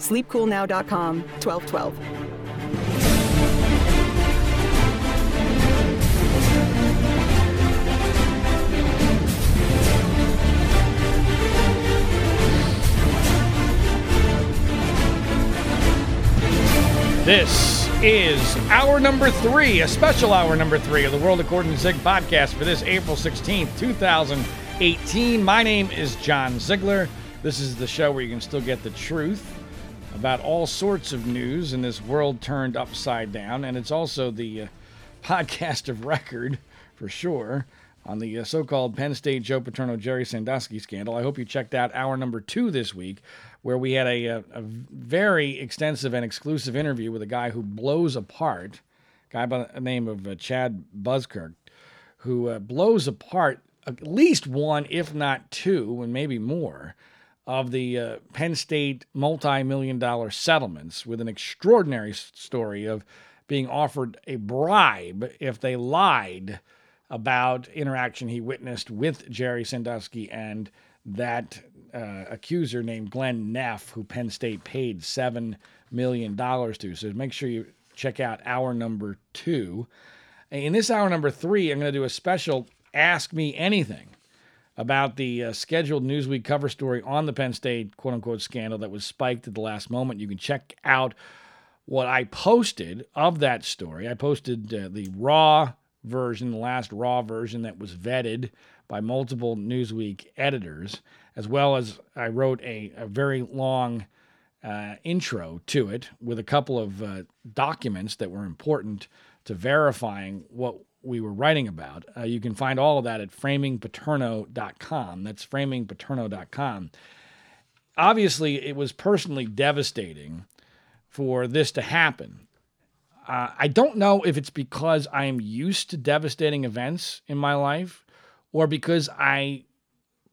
Sleepcoolnow.com, 1212. This is hour number three, a special hour number three of the World According to Zig podcast for this April 16th, 2018. My name is John Ziegler. This is the show where you can still get the truth about all sorts of news in this world turned upside down. And it's also the uh, podcast of record for sure on the uh, so called Penn State Joe Paterno Jerry Sandusky scandal. I hope you checked out hour number two this week, where we had a, a, a very extensive and exclusive interview with a guy who blows apart, a guy by the name of uh, Chad Buskirk, who uh, blows apart at least one, if not two, and maybe more. Of the uh, Penn State multi million dollar settlements, with an extraordinary story of being offered a bribe if they lied about interaction he witnessed with Jerry Sandusky and that uh, accuser named Glenn Neff, who Penn State paid $7 million to. So make sure you check out hour number two. In this hour number three, I'm going to do a special Ask Me Anything about the uh, scheduled Newsweek cover story on the Penn State quote unquote scandal that was spiked at the last moment. You can check out what I posted of that story. I posted uh, the raw version, the last raw version that was vetted by multiple Newsweek editors, as well as I wrote a, a very long uh, intro to it with a couple of uh, documents that were important to verifying what we were writing about. Uh, you can find all of that at framingpaterno.com. That's framingpaterno.com. Obviously, it was personally devastating for this to happen. Uh, I don't know if it's because I am used to devastating events in my life or because I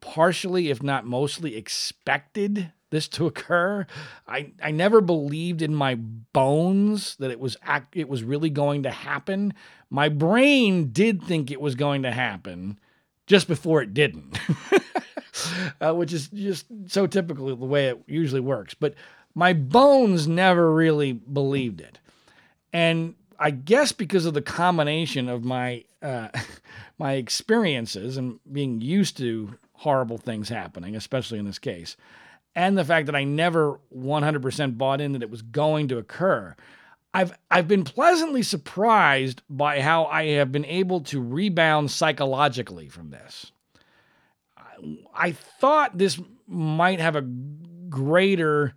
partially, if not mostly, expected this to occur. I, I never believed in my bones that it was act, it was really going to happen. My brain did think it was going to happen just before it didn't, uh, which is just so typical of the way it usually works. But my bones never really believed it. And I guess because of the combination of my uh, my experiences and being used to horrible things happening, especially in this case, and the fact that I never 100% bought in that it was going to occur, I've I've been pleasantly surprised by how I have been able to rebound psychologically from this. I, thought this might have a greater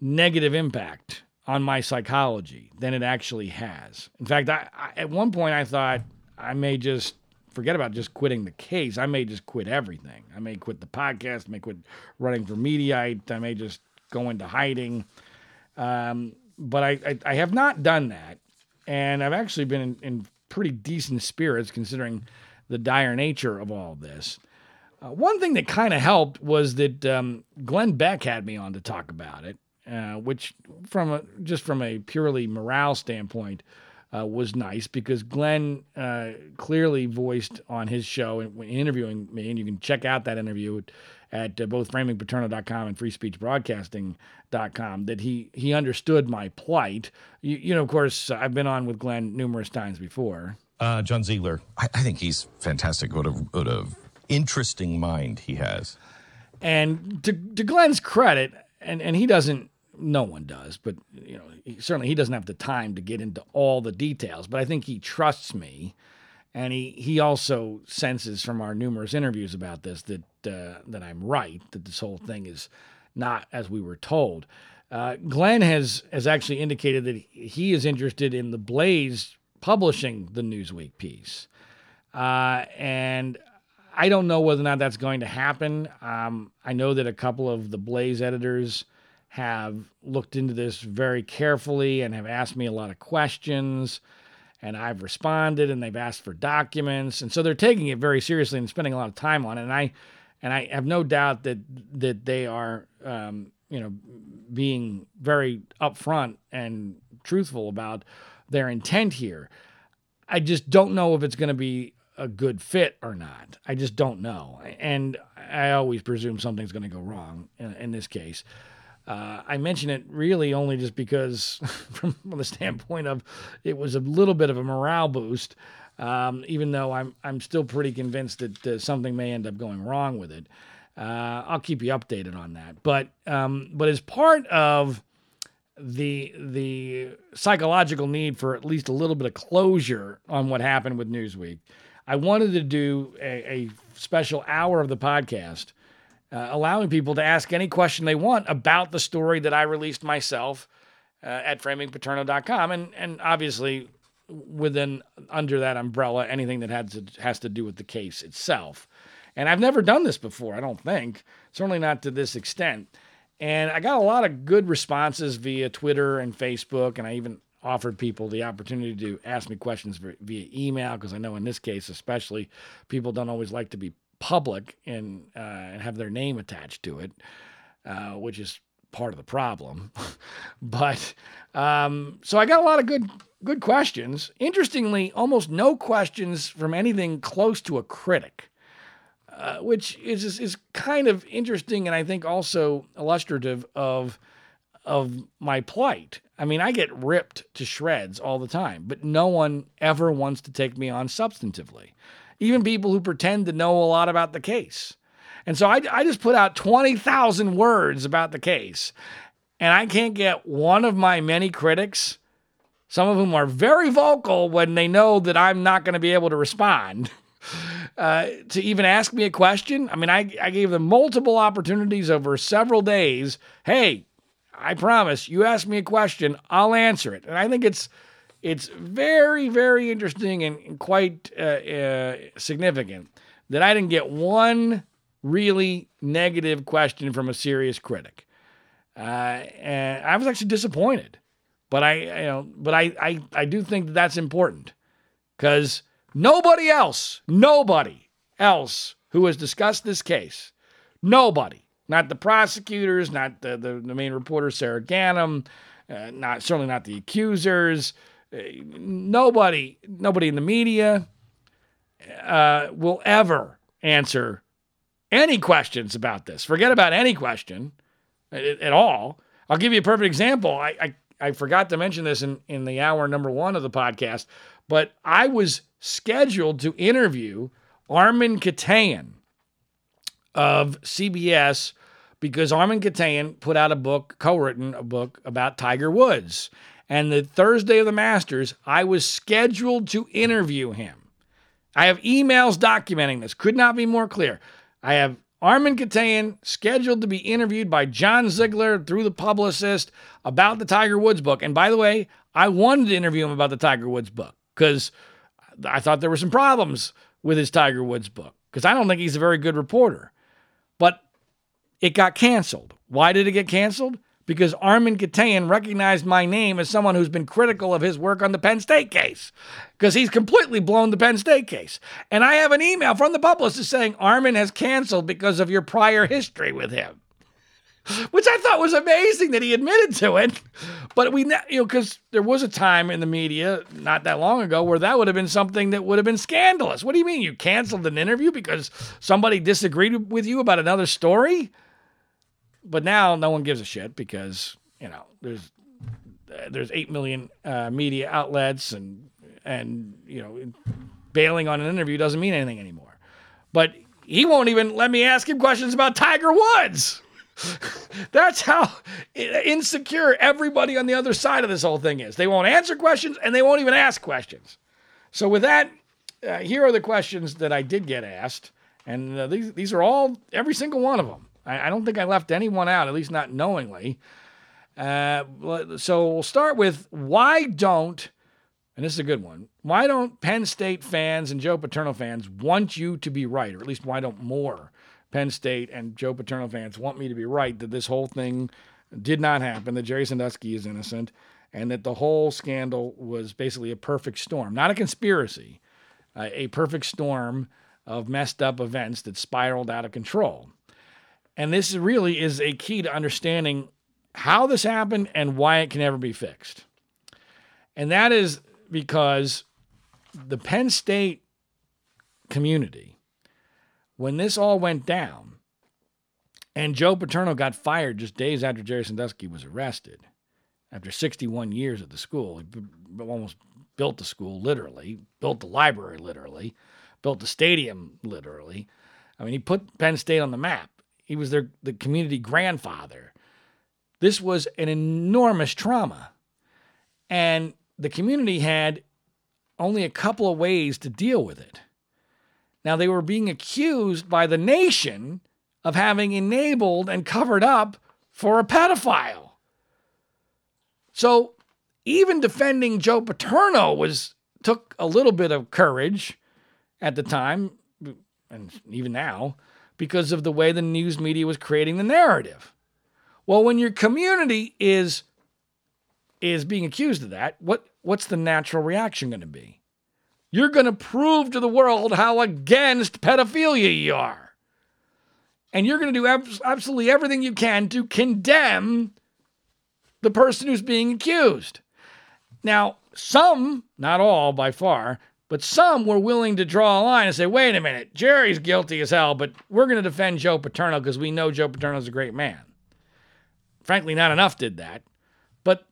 negative impact on my psychology than it actually has. In fact, I, I, at one point I thought I may just forget about just quitting the case. I may just quit everything. I may quit the podcast. I may quit running for Mediaite. I may just go into hiding. Um, but I, I, I, have not done that, and I've actually been in, in pretty decent spirits considering the dire nature of all this. Uh, one thing that kind of helped was that um, Glenn Beck had me on to talk about it uh, which from a, just from a purely morale standpoint uh, was nice because Glenn uh, clearly voiced on his show and when interviewing me, and you can check out that interview at, at both framingpaterno.com and freespeechbroadcasting.com that he he understood my plight. You, you know, of course, I've been on with Glenn numerous times before. Uh, John Ziegler, I, I, think he's fantastic. What a, what a interesting mind he has. And to, to Glenn's credit, and, and he doesn't no one does, but you know, he, certainly he doesn't have the time to get into all the details. But I think he trusts me, and he he also senses from our numerous interviews about this that uh, that I'm right, that this whole thing is not as we were told. Uh, Glenn has has actually indicated that he is interested in the Blaze publishing the Newsweek piece, uh, and I don't know whether or not that's going to happen. Um, I know that a couple of the Blaze editors have looked into this very carefully and have asked me a lot of questions and I've responded and they've asked for documents and so they're taking it very seriously and spending a lot of time on it and I and I have no doubt that that they are um, you know being very upfront and truthful about their intent here. I just don't know if it's going to be a good fit or not. I just don't know. And I always presume something's going to go wrong in, in this case. Uh, I mention it really only just because, from the standpoint of it was a little bit of a morale boost, um, even though I'm I'm still pretty convinced that uh, something may end up going wrong with it. Uh, I'll keep you updated on that. But um, but as part of the the psychological need for at least a little bit of closure on what happened with Newsweek, I wanted to do a, a special hour of the podcast, uh, allowing people to ask any question they want about the story that I released myself uh, at framingpaterno.com. And, and obviously, within under that umbrella, anything that has to, has to do with the case itself. And I've never done this before, I don't think, certainly not to this extent. And I got a lot of good responses via Twitter and Facebook, and I even offered people the opportunity to ask me questions via email because I know in this case, especially, people don't always like to be public and uh, and have their name attached to it, uh, which is part of the problem. but um, so I got a lot of good good questions. Interestingly, almost no questions from anything close to a critic. Uh, which is is kind of interesting and I think also illustrative of of my plight. I mean, I get ripped to shreds all the time, but no one ever wants to take me on substantively, even people who pretend to know a lot about the case. And so I, I just put out 20,000 words about the case, and I can't get one of my many critics, some of whom are very vocal when they know that I'm not going to be able to respond. Uh, to even ask me a question. I mean, I, I gave them multiple opportunities over several days. Hey, I promise, you ask me a question, I'll answer it. And I think it's it's very, very interesting and quite uh, uh, significant that I didn't get one really negative question from a serious critic. Uh, and I was actually disappointed, but I, you know, but I, I, I do think that that's important because nobody else, nobody else who has discussed this case, nobody not the prosecutors, not the, the, the main reporter, Sarah Ganim, uh, not certainly not the accusers. Uh, nobody, nobody in the media uh, will ever answer any questions about this. Forget about any question at, at all. I'll give you a perfect example. I, I, I forgot to mention this in, in the hour number one of the podcast, but I was scheduled to interview Armen Keteyian of CBS because Armen Keteyian put out a book, co-written a book about Tiger Woods. And the Thursday of the Masters, I was scheduled to interview him. I have emails documenting this. Could not be more clear. I have Armen Keteyian scheduled to be interviewed by John Ziegler through the publicist about the Tiger Woods book. And by the way, I wanted to interview him about the Tiger Woods book because I thought there were some problems with his Tiger Woods book because I don't think he's a very good reporter. But it got canceled. Why did it get canceled? Because Armen Keteyian recognized my name as someone who's been critical of his work on the Penn State case, because he's completely blown the Penn State case. And I have an email from the publicist saying Armen has canceled because of your prior history with him which I thought was amazing that he admitted to it. But we, you know, because there was a time in the media not that long ago where that would have been something that would have been scandalous. What do you mean you canceled an interview because somebody disagreed with you about another story? But now no one gives a shit because you know there's there's eight million uh, media outlets and and you know bailing on an interview doesn't mean anything anymore. But he won't even let me ask him questions about Tiger Woods. That's how insecure everybody on the other side of this whole thing is. They won't answer questions and they won't even ask questions. So, with that, uh, here are the questions that I did get asked. And uh, these, these are all, every single one of them. I, I, don't think I left anyone out, at least not knowingly. Uh, so, we'll start with why don't, and this is a good one, why don't Penn State fans and Joe Paterno fans want you to be right? Or at least why don't more Penn State and Joe Paterno fans want me to be right that this whole thing did not happen, that Jerry Sandusky is innocent, and that the whole scandal was basically a perfect storm, not a conspiracy, uh, a perfect storm of messed up events that spiraled out of control. And this really is a key to understanding how this happened and why it can never be fixed. And that is because the Penn State community when this all went down and Joe Paterno got fired just days after Jerry Sandusky was arrested, after 61 years at the school, he almost built the school literally, built the library literally, built the stadium literally. I mean, he put Penn State on the map. He was their the community grandfather. This was an enormous trauma. And the community had only a couple of ways to deal with it. Now, they were being accused by the nation of having enabled and covered up for a pedophile. So, even defending Joe Paterno was took a little bit of courage at the time and even now because of the way the news media was creating the narrative. Well, when your community is is being accused of that, what what's the natural reaction going to be? You're going to prove to the world how against pedophilia you are. And you're going to do absolutely everything you can to condemn the person who's being accused. Now, some, not all by far, but some were willing to draw a line and say, wait a minute, Jerry's guilty as hell, but we're going to defend Joe Paterno because we know Joe Paterno's a great man. Frankly, not enough did that. But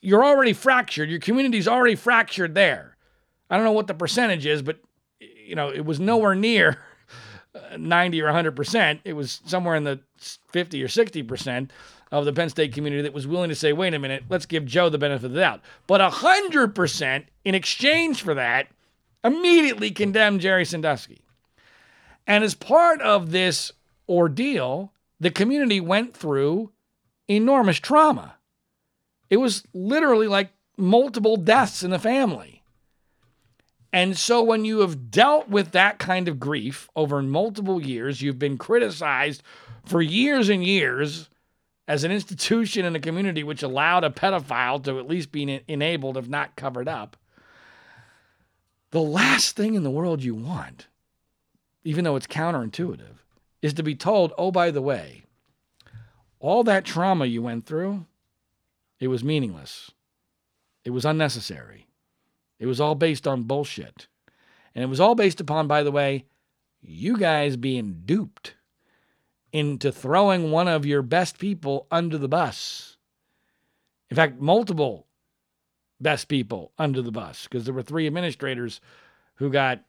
you're already fractured. Your community's already fractured there. I don't know what the percentage is, but you know, it was nowhere near 90 or 100%. It was somewhere in the 50 or 60% of the Penn State community that was willing to say, wait a minute, let's give Joe the benefit of the doubt. But 100% in exchange for that immediately condemned Jerry Sandusky. And as part of this ordeal, the community went through enormous trauma. It was literally like multiple deaths in the family. And so, when you have dealt with that kind of grief over multiple years, you've been criticized for years and years as an institution in a community which allowed a pedophile to at least be enabled, if not covered up. The last thing in the world you want, even though it's counterintuitive, is to be told, oh, by the way, all that trauma you went through, it was meaningless. It was unnecessary. It was all based on bullshit. And it was all based upon, by the way, you guys being duped into throwing one of your best people under the bus. In fact, multiple best people under the bus, because there were three administrators who got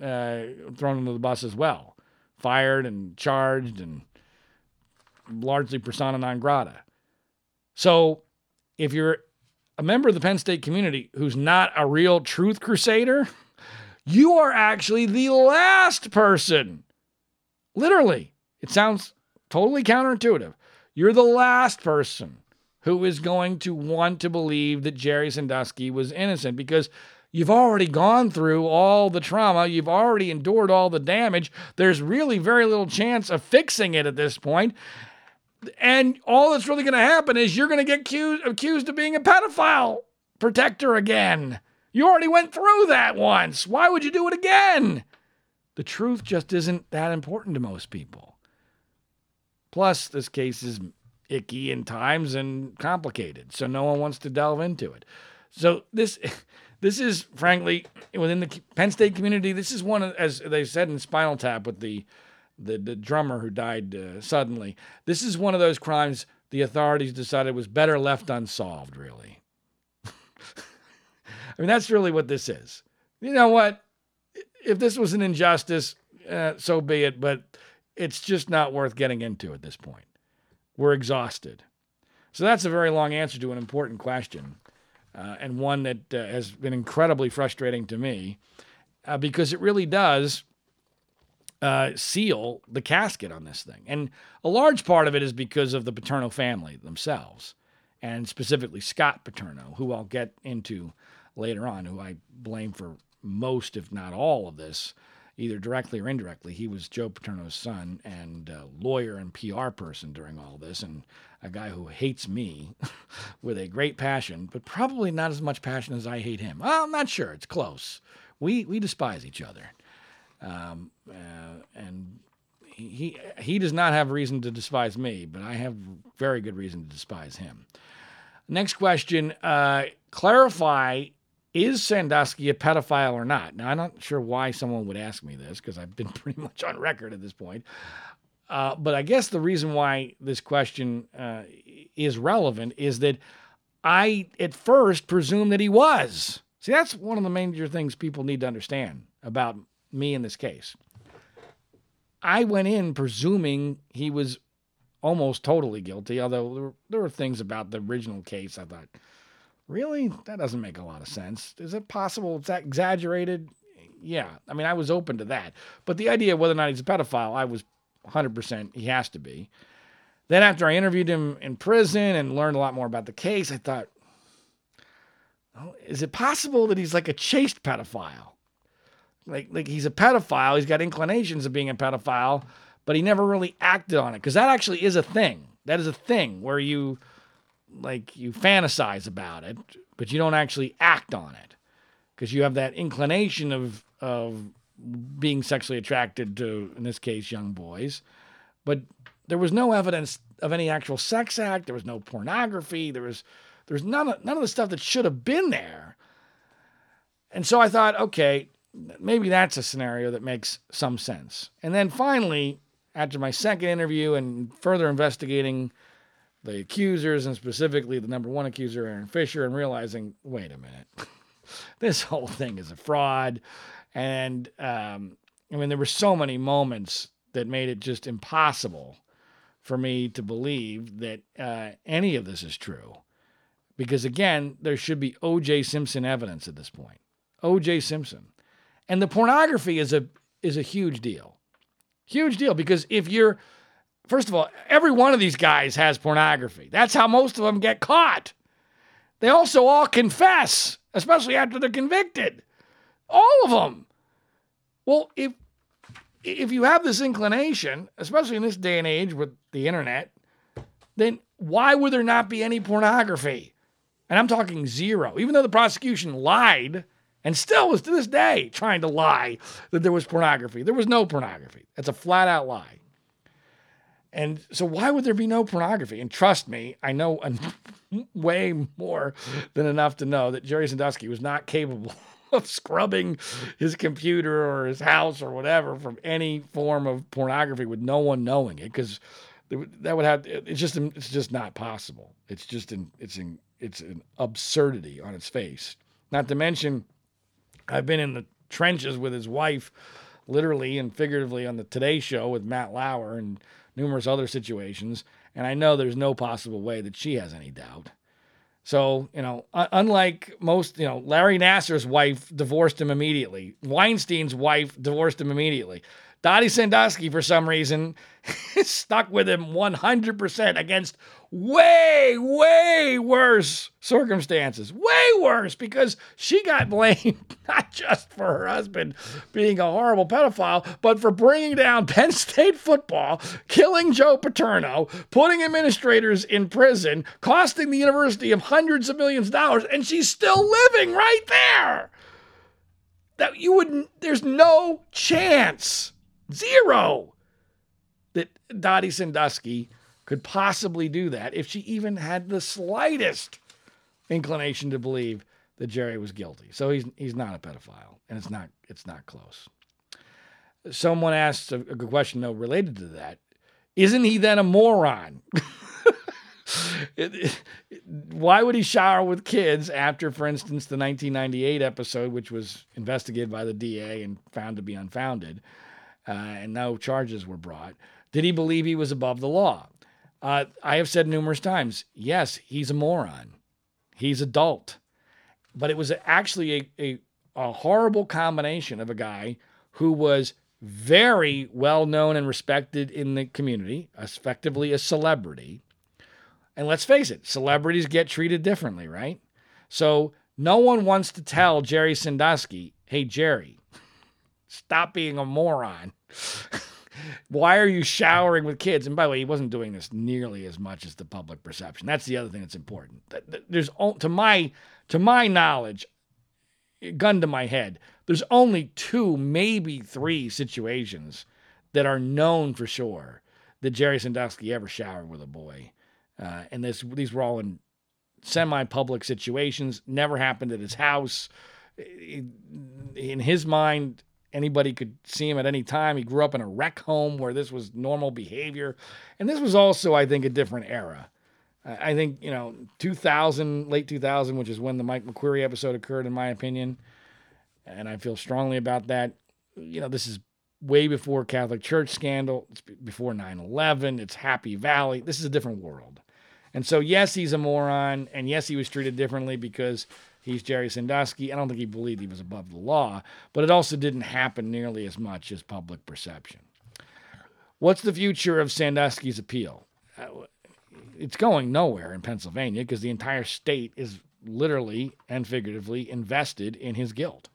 uh, thrown under the bus as well, fired and charged and largely persona non grata. So if you're a member of the Penn State community who's not a real truth crusader, you are actually the last person. Literally, it sounds totally counterintuitive. You're the last person who is going to want to believe that Jerry Sandusky was innocent because you've already gone through all the trauma, you've already endured all the damage. There's really very little chance of fixing it at this point. And all that's really going to happen is you're going to get accused, accused of being a pedophile protector again. You already went through that once. Why would you do it again? The truth just isn't that important to most people. Plus, this case is icky in times and complicated, so no one wants to delve into it. So this this is frankly within the Penn State community, this is one of, as they said in Spinal Tap with the the, the drummer who died uh, suddenly. This is one of those crimes the authorities decided was better left unsolved, really. I mean, that's really what this is. You know what? If this was an injustice, uh, so be it, but it's just not worth getting into at this point. We're exhausted. So that's a very long answer to an important question, uh, and one that uh, has been incredibly frustrating to me uh, because it really does uh, seal the casket on this thing. And a large part of it is because of the Paterno family themselves, and specifically Scott Paterno, who I'll get into later on, who I blame for most, if not all, of this either directly or indirectly. He was Joe Paterno's son and lawyer and PR person during all this, and a guy who hates me with a great passion, but probably not as much passion as I hate him. Well, I'm not sure. It's close. We we despise each other, um, uh, and he he does not have reason to despise me, but I have very good reason to despise him. Next question: uh, Clarify is Sandusky a pedophile or not? Now, I'm not sure why someone would ask me this because I've been pretty much on record at this point. Uh, but I guess the reason why this question uh, is relevant is that I at first presumed that he was. See, that's one of the major things people need to understand about me in this case. I went in presuming he was almost totally guilty, although there were, there were things about the original case I thought, Really? That doesn't make a lot of sense. Is it possible it's that exaggerated? Yeah. I mean, I was open to that. But the idea of whether or not he's a pedophile, I was 100% he has to be. Then after I interviewed him in prison and learned a lot more about the case, I thought, oh, is it possible that he's like a chaste pedophile? Like, like he's a pedophile. He's got inclinations of being a pedophile, but he never really acted on it. Because that actually is a thing. That is a thing where you like you fantasize about it, but you don't actually act on it because you have that inclination of of being sexually attracted to, in this case, young boys. But there was no evidence of any actual sex act. There was no pornography. There was there was none of, none of the stuff that should have been there. And so I thought, okay, maybe that's a scenario that makes some sense. And then finally, after my second interview and further investigating the accusers and specifically the number one accuser, Aaron Fisher, and realizing, wait a minute, this whole thing is a fraud. And um, I mean, there were so many moments that made it just impossible for me to believe that uh, any of this is true. Because again, there should be O.J. Simpson evidence at this point. O.J. Simpson, and the pornography is a is a huge deal, huge deal. Because if you're First of all, every one of these guys has pornography. That's how most of them get caught. They also all confess, especially after they're convicted. All of them. Well, if if you have this inclination, especially in this day and age with the internet, then why would there not be any pornography? And I'm talking zero. Even though the prosecution lied and still is to this day trying to lie that there was pornography, there was no pornography. That's a flat out lie. And so, why would there be no pornography? And trust me, I know way more than enough to know that Jerry Sandusky was not capable of scrubbing his computer or his house or whatever from any form of pornography with no one knowing it, because that would have it's just it's just not possible. It's just an it's an it's an absurdity on its face. Not to mention, I've been in the trenches with his wife, literally and figuratively, on the Today Show with Matt Lauer and numerous other situations, and I know there's no possible way that she has any doubt. So, you know, unlike most, you know, Larry Nassar's wife divorced him immediately. Weinstein's wife divorced him immediately. Dottie Sandusky, for some reason, stuck with him 100% against way, way worse circumstances. Way worse because she got blamed not just for her husband being a horrible pedophile, but for bringing down Penn State football, killing Joe Paterno, putting administrators in prison, costing the university of hundreds of millions of dollars, and she's still living right there. That you wouldn't, there's no chance Zero. That Dottie Sandusky could possibly do that if she even had the slightest inclination to believe that Jerry was guilty. So he's he's not a pedophile, and it's not it's not close. Someone asked a, good question though related to that. Isn't he then a moron? why would he shower with kids after, for instance, the 1998 episode, which was investigated by the DA and found to be unfounded? Uh, and no charges were brought. Did he believe he was above the law? Uh, I have said numerous times, yes, he's a moron. He's adult. But it was actually a, a, a horrible combination of a guy who was very well known and respected in the community, effectively a celebrity. And let's face it, celebrities get treated differently, right? So no one wants to tell Jerry Sandusky, hey, Jerry, stop being a moron. Why are you showering with kids? And by the way, he wasn't doing this nearly as much as the public perception. That's the other thing that's important. There's to my to my knowledge, gun to my head, there's only two, maybe three situations that are known for sure that Jerry Sandusky ever showered with a boy. Uh, and this, these were all in semi public situations, never happened at his house. In his mind, anybody could see him at any time. He grew up in a rec home where this was normal behavior. And this was also, I think, a different era. I think, you know, 2000, late 2000, which is when the Mike McQueary episode occurred, in my opinion. And I feel strongly about that. You know, this is way before Catholic Church scandal. It's before 9 11. It's Happy Valley. This is a different world. And so, yes, he's a moron. And yes, he was treated differently because he's Jerry Sandusky. I don't think he believed he was above the law, but it also didn't happen nearly as much as public perception. What's the future of Sandusky's appeal? Uh, it's going nowhere in Pennsylvania because the entire state is literally and figuratively invested in his guilt.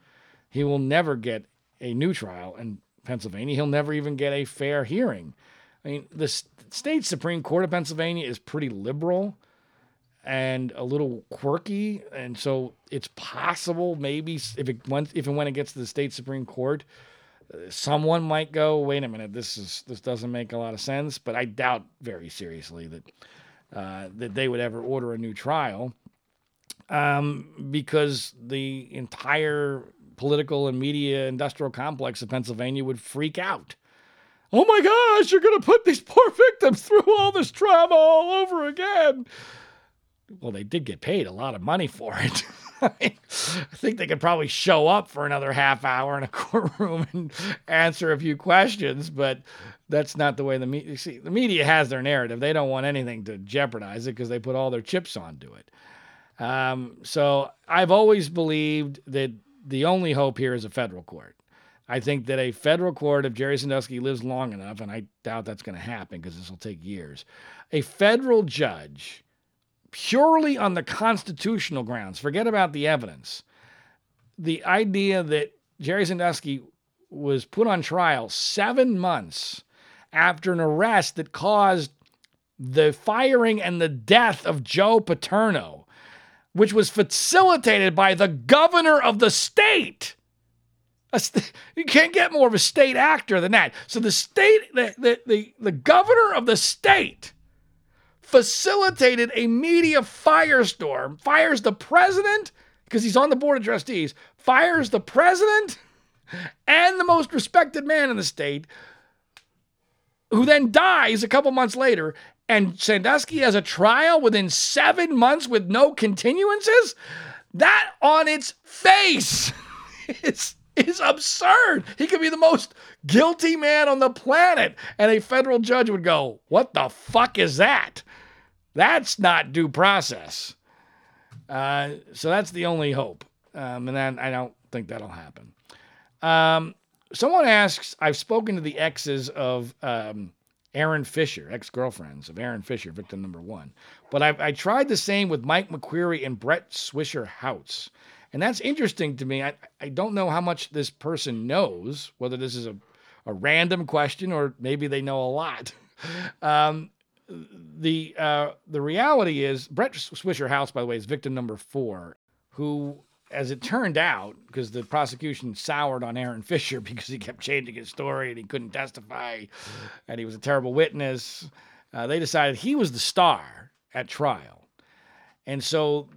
He will never get a new trial in Pennsylvania. He'll never even get a fair hearing. I mean, the state Supreme Court of Pennsylvania is pretty liberal and a little quirky, and so it's possible maybe if it went if and when it gets to the state Supreme Court, someone might go, wait a minute, this is this doesn't make a lot of sense. But I doubt very seriously that uh, that they would ever order a new trial um, because the entire political and media industrial complex of Pennsylvania would freak out. Oh my gosh, you're going to put these poor victims through all this trauma all over again. Well, they did get paid a lot of money for it. I think they could probably show up for another half hour in a courtroom and answer a few questions, but that's not the way the media. See, the media has their narrative. They don't want anything to jeopardize it because they put all their chips onto it. Um, so I've always believed that the only hope here is a federal court. I think that a federal court, if Jerry Sandusky lives long enough, and I doubt that's going to happen because this will take years, a federal judge purely on the constitutional grounds, forget about the evidence. The idea that Jerry Sandusky was put on trial seven months after an arrest that caused the firing and the death of Joe Paterno, which was facilitated by the governor of the state. St- you can't get more of a state actor than that. So the state, the, the, the, the governor of the state facilitated a media firestorm, fires the president because he's on the board of trustees, fires the president and the most respected man in the state, who then dies a couple months later. And Sandusky has a trial within seven months with no continuances? That on its face is, is absurd. He could be the most guilty man on the planet. And a federal judge would go, What the fuck is that? That's not due process. Uh, so that's the only hope. Um, and then I don't think that'll happen. Um, someone asks, I've spoken to the exes of um, Aaron Fisher, ex girlfriends of Aaron Fisher, victim number one. But I've, I tried the same with Mike McQueary and Brett Swisher Houtz. And that's interesting to me. I, I don't know how much this person knows, whether this is a, a random question or maybe they know a lot. Um, the uh, the reality is Brett Swisher Houtz, by the way, is victim number four, who, as it turned out, because the prosecution soured on Aaron Fisher because he kept changing his story and he couldn't testify, and he was a terrible witness. Uh, they decided he was the star at trial, and so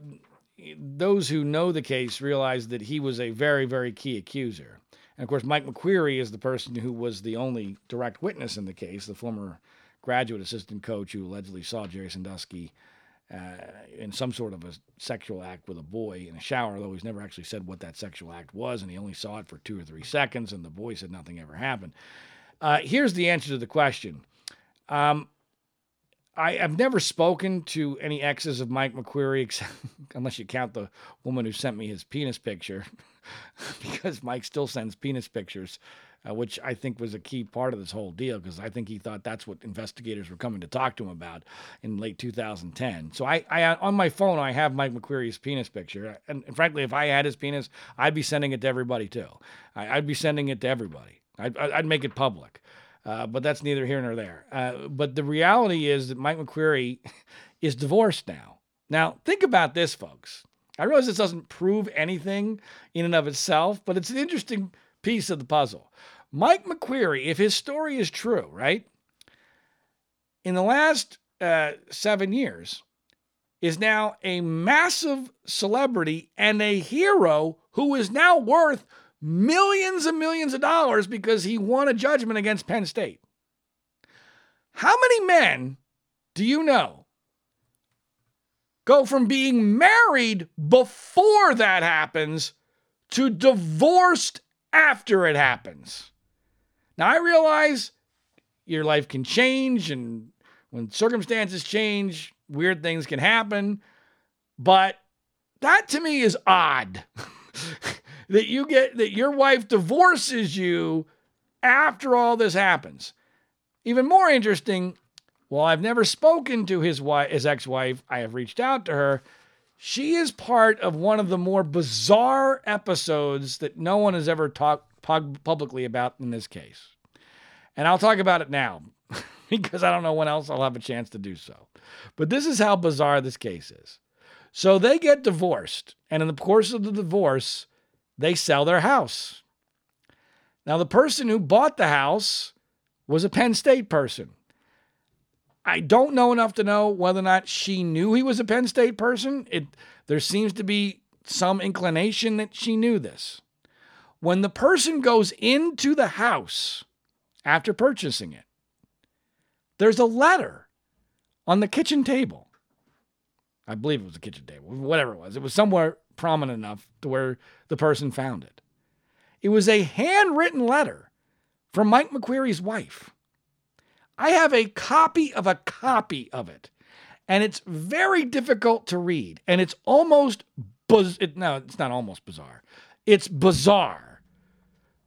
those who know the case realize that he was a very very key accuser. And of course, Mike McQueary is the person who was the only direct witness in the case, the former graduate assistant coach who allegedly saw Jerry Sandusky uh, in some sort of a sexual act with a boy in a shower, though he's never actually said what that sexual act was, and he only saw it for two or three seconds, and the boy said nothing ever happened. Uh, here's the answer to the question. Um, I have never spoken to any exes of Mike McQueary, except, unless you count the woman who sent me his penis picture, because Mike still sends penis pictures, uh, which I think was a key part of this whole deal, because I think he thought that's what investigators were coming to talk to him about in late 2010. So I, I on my phone, I have Mike McQueary's penis picture, and, and frankly, if I had his penis, I'd be sending it to everybody too. I, would be sending it to everybody. I'd, I'd make it public. Uh, but that's neither here nor there. Uh, but the reality is that Mike McQueary is divorced now. Now, think about this, folks. I realize this doesn't prove anything in and of itself, but it's an interesting piece of the puzzle. Mike McQueary, if his story is true, right? In the last uh, seven years, is now a massive celebrity and a hero who is now worth millions and millions of dollars because he won a judgment against Penn State. How many men do you know go from being married before that happens to divorced after it happens? Now, I realize your life can change, and when circumstances change, weird things can happen. But that to me is odd. that you get that your wife divorces you after all this happens. Even more interesting, while I've never spoken to his wife, his ex-wife, I have reached out to her. She is part of one of the more bizarre episodes that no one has ever talked publicly about in this case. And I'll talk about it now because I don't know when else I'll have a chance to do so. But this is how bizarre this case is. So they get divorced, and in the course of the divorce, they sell their house. Now, the person who bought the house was a Penn State person. I don't know enough to know whether or not she knew he was a Penn State person. It, there seems to be some inclination that she knew this. When the person goes into the house after purchasing it, there's a letter on the kitchen table. I believe it was the kitchen table, whatever it was. It was somewhere prominent enough to where the person found it. It was a handwritten letter from Mike McQueary's wife. I have a copy of a copy of it, and it's very difficult to read, and it's almost buzz. It, no, it's not almost bizarre. It's bizarre.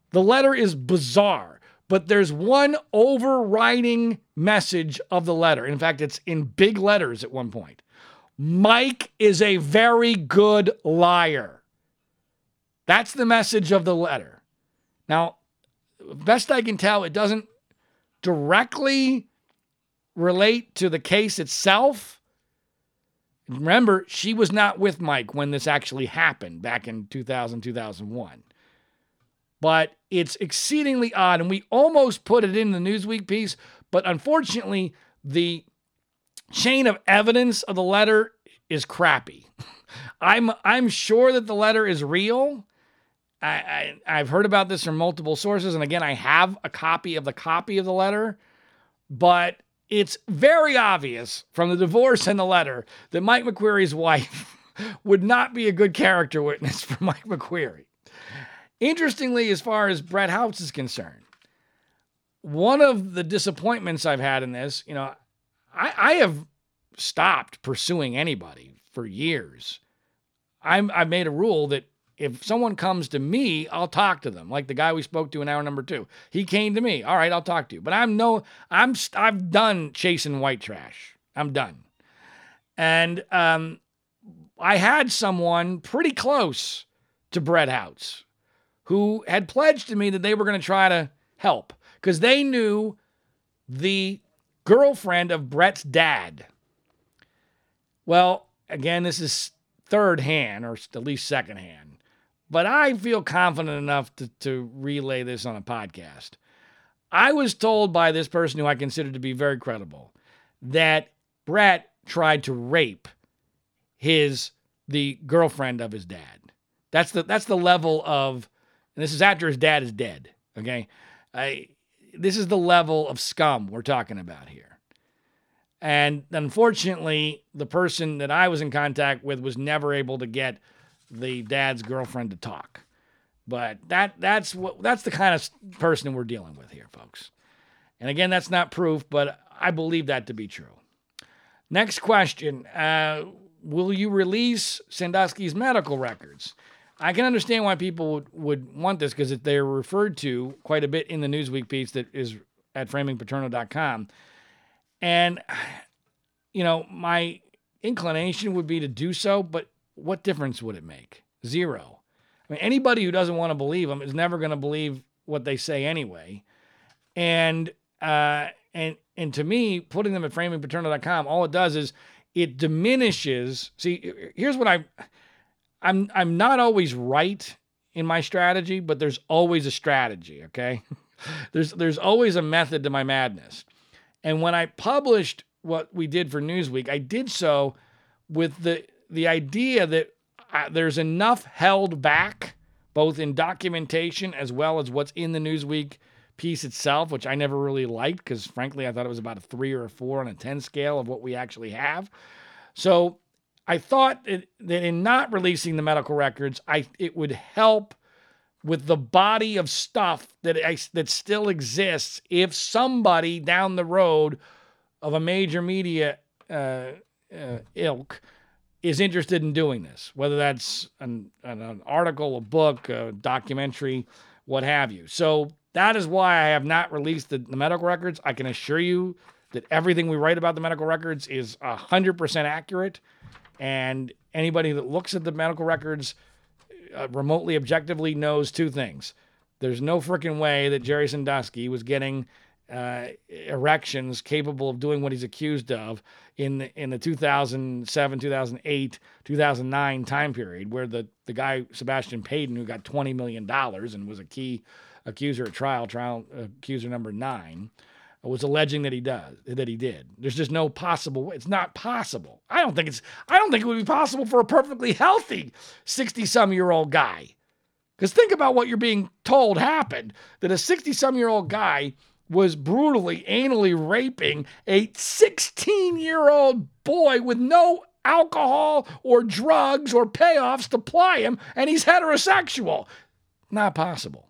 The letter is bizarre, but there's one overriding message of the letter. In fact, it's in big letters at one point. Mike is a very good liar. That's the message of the letter. Now, best I can tell, it doesn't directly relate to the case itself. Remember, she was not with Mike when this actually happened back in 2000, 2001. But it's exceedingly odd, and we almost put it in the Newsweek piece, but unfortunately, the chain of evidence of the letter is crappy. I'm I'm sure that the letter is real. I, I have heard about this from multiple sources, and again, I have a copy of the copy of the letter, but it's very obvious from the divorce and the letter that Mike McQueary's wife would not be a good character witness for Mike McQueary. Interestingly, as far as Brett Houtz is concerned, one of the disappointments I've had in this, you know, I, I have stopped pursuing anybody for years. I'm, I've made a rule that if someone comes to me, I'll talk to them. Like the guy we spoke to in hour number two, he came to me. All right, I'll talk to you. But I'm no, I'm I've done chasing white trash. I'm done. And um, I had someone pretty close to Brett Houtz who had pledged to me that they were going to try to help because they knew the girlfriend of Brett's dad. Well, again, this is third hand or at least second hand, but I feel confident enough to, to relay this on a podcast. I was told by this person who I consider to be very credible that Brett tried to rape his the girlfriend of his dad. That's the that's the level of and this is after his dad is dead. Okay. I this is the level of scum we're talking about here. And unfortunately, the person that I was in contact with was never able to get the dad's girlfriend to talk. But that that's what that's the kind of person we're dealing with here, folks. And again, that's not proof, but I believe that to be true. Next question uh, Will you release Sandusky's medical records? I can understand why people would, would want this because they're referred to quite a bit in the Newsweek piece that is at framingpaterno.com. And, you know, my inclination would be to do so, but what difference would it make? Zero. I mean, anybody who doesn't want to believe them is never going to believe what they say anyway. And, uh, and, and to me, putting them at framingpaterno.com, all it does is it diminishes. See, here's what I, I'm, I'm not always right in my strategy, but there's always a strategy. Okay. there's, there's always a method to my madness. And when I published what we did for Newsweek, I did so with the the idea that uh, there's enough held back, both in documentation as well as what's in the Newsweek piece itself, which I never really liked because, frankly, I thought it was about a three or a four on a 10 scale of what we actually have. So I thought it, that in not releasing the medical records, I it would help with the body of stuff that I, that still exists if somebody down the road of a major media uh, uh, ilk is interested in doing this, whether that's an, an, article, a book, a documentary, what have you. So that is why I have not released the, the medical records. I can assure you that everything we write about the medical records is 100% accurate. And anybody that looks at the medical records uh, remotely objectively knows two things. There's no freaking way that Jerry Sandusky was getting uh, erections capable of doing what he's accused of in the, in the 2007, 2008, 2009 time period, where the the guy Sebastian Paden, who got 20 million dollars and was a key accuser at trial, trial accuser number nine, was alleging that he does that he did. There's just no possible way. It's not possible. I don't think it's. I don't think it would be possible for a perfectly healthy 60 some year old guy. Because think about what you're being told happened that a 60 some year old guy was brutally anally raping a 16 year old boy with no alcohol or drugs or payoffs to ply him, and he's heterosexual. Not possible.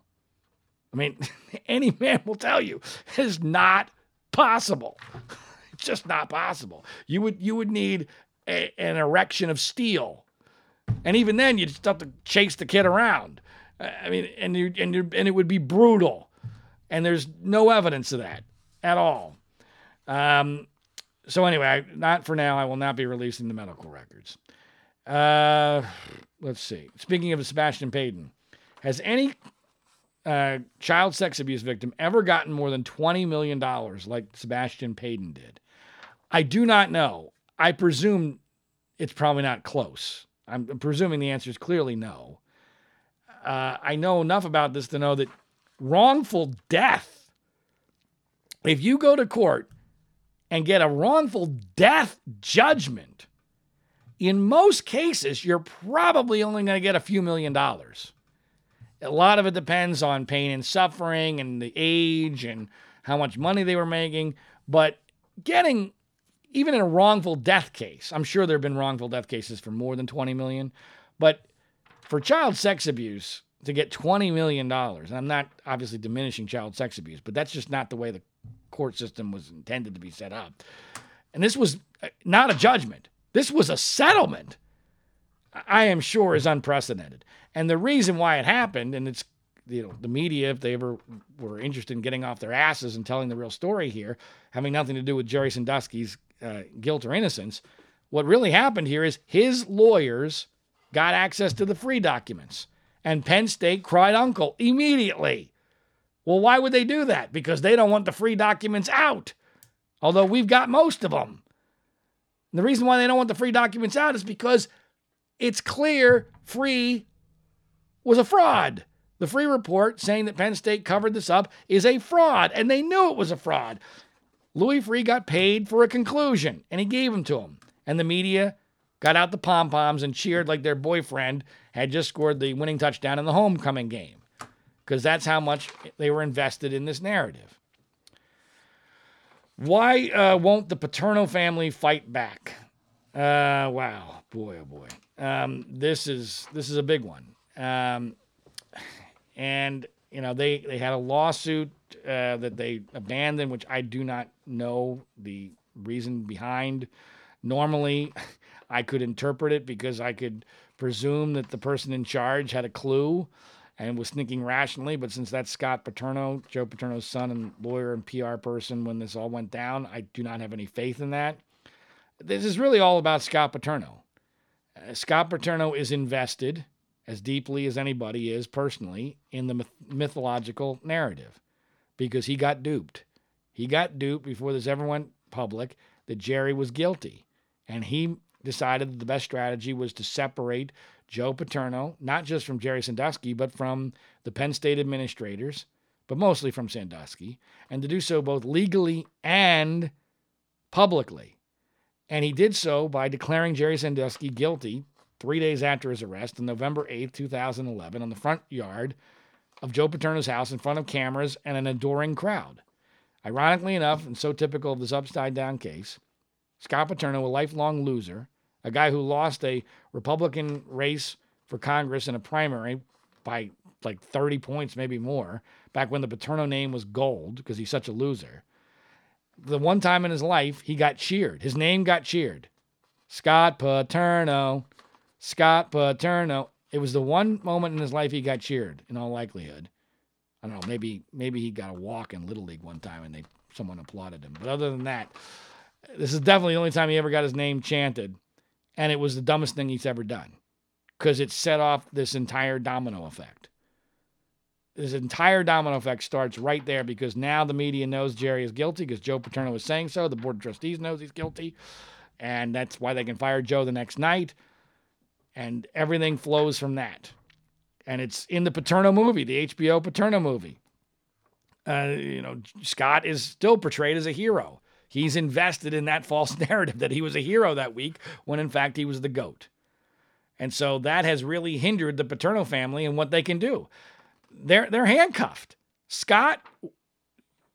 I mean, any man will tell you it is not possible. It's just not possible. You would you would need a, an erection of steel, and even then you'd have to chase the kid around. I mean, and you and you and it would be brutal and there's no evidence of that at all. Um, so anyway, not for now. I will not be releasing the medical records. Uh, let's see. Speaking of Sebastian Paden, has any uh, child sex abuse victim ever gotten more than $20 million like Sebastian Paden did? I do not know. I presume it's probably not close. I'm presuming the answer is clearly no. Uh, I know enough about this to know that wrongful death. If you go to court and get a wrongful death judgment, in most cases, you're probably only going to get a few million dollars. A lot of it depends on pain and suffering and the age and how much money they were making. But getting, even in a wrongful death case, I'm sure there have been wrongful death cases for more than 20 million. But for child sex abuse, to get $20 million. And I'm not obviously diminishing child sex abuse, but that's just not the way the court system was intended to be set up. And this was uh, not a judgment, this was a settlement. I am sure is unprecedented. And the reason why it happened, and it's you know the media, if they ever were interested in getting off their asses and telling the real story here, having nothing to do with Jerry Sandusky's uh, guilt or innocence, what really happened here is his lawyers got access to the Freeh documents. And Penn State cried uncle immediately. Well, why would they do that? Because they don't want the Freeh documents out, although we've got most of them. And the reason why they don't want the Freeh documents out is because it's clear Freeh was a fraud. The Freeh report saying that Penn State covered this up is a fraud, and they knew it was a fraud. Louis Freeh got paid for a conclusion, and he gave them to him. And the media got out the pom poms and cheered like their boyfriend had just scored the winning touchdown in the homecoming game because that's how much they were invested in this narrative. Why uh, won't the Paterno family fight back? Uh, wow, boy, oh boy, um, this is this is a big one. Um, and you know they they had a lawsuit uh, that they abandoned, which I do not know the reason behind Normally, I could interpret it because I could presume that the person in charge had a clue and was thinking rationally. But since that's Scott Paterno, Joe Paterno's son and lawyer and PR person when this all went down, I do not have any faith in that. This is really all about Scott Paterno. Uh, Scott Paterno is invested as deeply as anybody is personally in the myth- mythological narrative because he got duped. He got duped before this ever went public that Jerry was guilty. And he decided that the best strategy was to separate Joe Paterno, not just from Jerry Sandusky, but from the Penn State administrators, but mostly from Sandusky, and to do so both legally and publicly. And he did so by declaring Jerry Sandusky guilty three days after his arrest on November 8th, 2011, on the front yard of Joe Paterno's house in front of cameras and an adoring crowd. Ironically enough, and so typical of this upside down case, Scott Paterno, a lifelong loser, a guy who lost a Republican race for Congress in a primary by like 30 points, maybe more, back when the Paterno name was gold because he's such a loser. The one time in his life he got cheered. His name got cheered. Scott Paterno. Scott Paterno. It was the one moment in his life he got cheered, in all likelihood. I don't know, maybe maybe he got a walk in Little League one time and they someone applauded him. But other than that, this is definitely the only time he ever got his name chanted. And it was the dumbest thing he's ever done because it set off this entire domino effect. This entire domino effect starts right there because now the media knows Jerry is guilty because Joe Paterno was saying so. The Board of Trustees knows he's guilty. And that's why they can fire Joe the next night. And everything flows from that. And it's in the Paterno movie, the HBO Paterno movie. Uh, you know, Scott is still portrayed as a hero. He's invested in that false narrative that he was a hero that week when in fact he was the GOAT. And so that has really hindered the Paterno family and what they can do. They're, they're handcuffed. Scott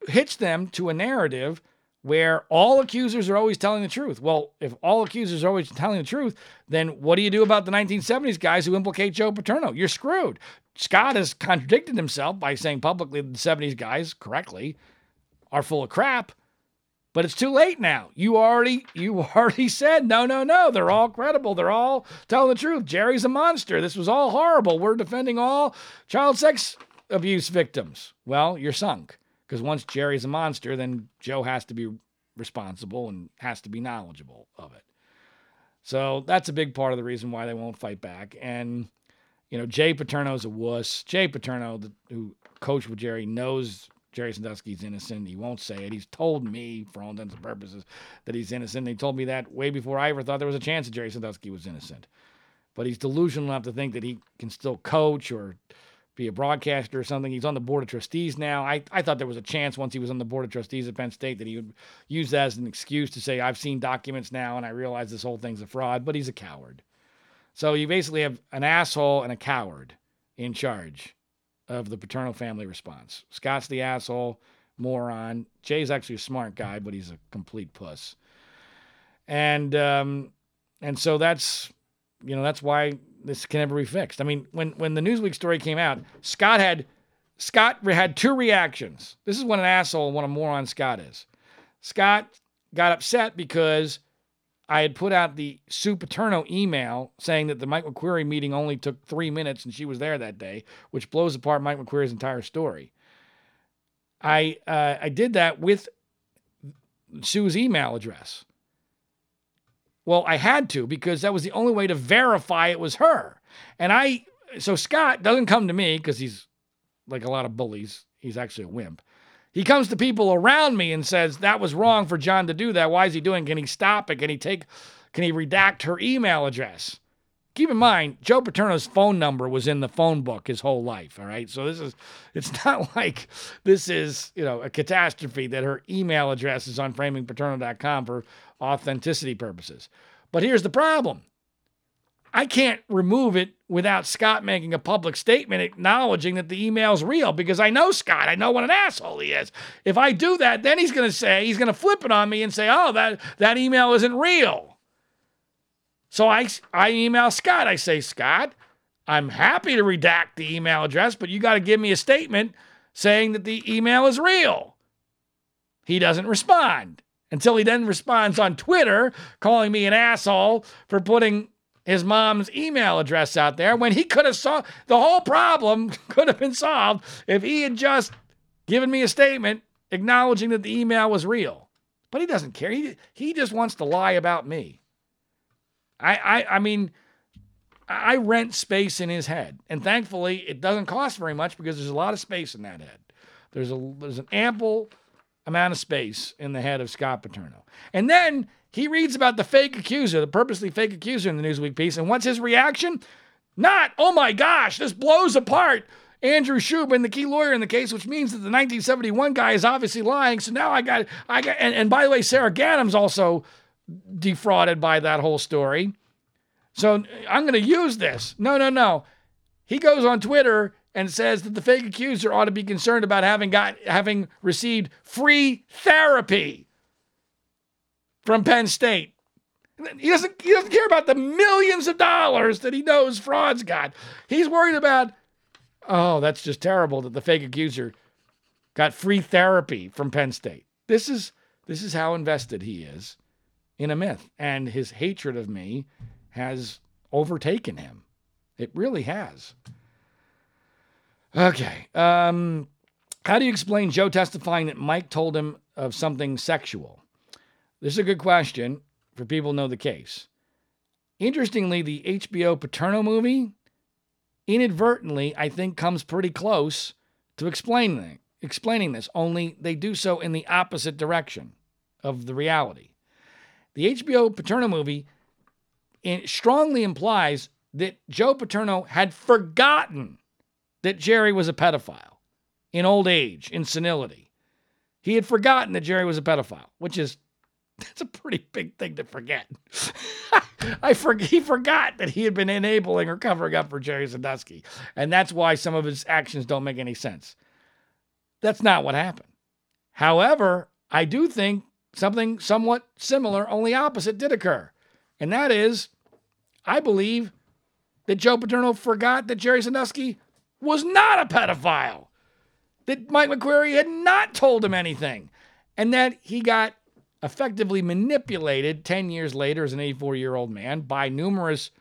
hitched them to a narrative where all accusers are always telling the truth. Well, if all accusers are always telling the truth, then what do you do about the 1970s guys who implicate Joe Paterno? You're screwed. Scott has contradicted himself by saying publicly that the 70s guys, correctly, are full of crap. But it's too late now. You already you already said no, no, no. They're all credible. They're all telling the truth. Jerry's a monster. This was all horrible. We're defending all child sex abuse victims. Well, you're sunk. Because once Jerry's a monster, then Joe has to be responsible and has to be knowledgeable of it. So that's a big part of the reason why they won't fight back. And, you know, Jay Paterno's a wuss. Jay Paterno, the, who coached with Jerry, knows Jerry Sandusky's innocent. He won't say it. He's told me, for all intents and purposes, that he's innocent. And He told me that way before I ever thought there was a chance that Jerry Sandusky was innocent. But he's delusional enough to think that he can still coach or be a broadcaster or something. He's on the board of trustees now. I, I thought there was a chance once he was on the board of trustees at Penn State that he would use that as an excuse to say, I've seen documents now and I realize this whole thing's a fraud, but he's a coward. So you basically have an asshole and a coward in charge of the Paterno family response. Scott's the asshole, moron. Jay's actually a smart guy, but he's a complete puss. And um, and so that's you know that's why this can never be fixed. I mean, when when the Newsweek story came out, Scott had Scott had two reactions. This is what an asshole what a moron Scott is. Scott got upset because I had put out the Sue Paterno email saying that the Mike McQueary meeting only took three minutes and she was there that day, which blows apart Mike McQueary's entire story. I uh, I did that with Sue's email address. Well, I had to because that was the only way to verify it was her. And I, so Scott doesn't come to me because he's like a lot of bullies. He's actually a wimp. He comes to people around me and says, that was wrong for John to do that. Why is he doing? Can he stop it? Can he take, can he redact her email address? Keep in mind, Joe Paterno's phone number was in the phone book his whole life. All right. So this is, it's not like this is, you know, a catastrophe that her email address is on framingpaterno.com for authenticity purposes. But here's the problem I can't remove it without Scott making a public statement acknowledging that the email's real because I know Scott. I know what an asshole he is. If I do that, then he's going to say, he's going to flip it on me and say, oh, that, that email isn't real. So I, I email Scott. I say, Scott, I'm happy to redact the email address, but you got to give me a statement saying that the email is real. He doesn't respond. until he then responds on Twitter calling me an asshole for putting his mom's email address out there when he could have saw the whole problem could have been solved if he had just given me a statement acknowledging that the email was real. But he doesn't care. He, he just wants to lie about me. I, I I mean, I rent space in his head, and thankfully it doesn't cost very much because there's a lot of space in that head. There's a there's an ample amount of space in the head of Scott Paterno, and then he reads about the fake accuser, the purposely fake accuser in the Newsweek piece, and what's his reaction? Not, oh my gosh, this blows apart Andrew Shubin, the key lawyer in the case, which means that the 1971 guy is obviously lying. So now I got, I got, and, and by the way, Sara Ganim's also defrauded by that whole story. So I'm going to use this. No, no, no. He goes on Twitter and says that the fake accuser ought to be concerned about having got having received free therapy from Penn State. He doesn't, he doesn't care about the millions of dollars that he knows frauds got. He's worried about Oh, that's just terrible that the fake accuser got free therapy from Penn State. This is this is how invested he is in a myth, and his hatred of me has overtaken him. It really has. Okay. Um, how do you explain Joe testifying that Mike told him of something sexual? This is a good question for people who know the case. Interestingly, the HBO Paterno movie inadvertently, I think, comes pretty close to explaining explaining this. Only they do so in the opposite direction of the reality. The HBO Paterno movie strongly implies that Joe Paterno had forgotten that Jerry was a pedophile in old age, in senility. He had forgotten that Jerry was a pedophile, which is that's a pretty big thing to forget. I for, he forgot that he had been enabling or covering up for Jerry Sandusky. And that's why some of his actions don't make any sense. That's not what happened. However, I do think something somewhat similar, only opposite, did occur. And that is, I believe that Joe Paterno forgot that Jerry Sandusky was not a pedophile, that Mike McQueary had not told him anything, and that he got effectively manipulated 10 years later as an 84 year old man by numerous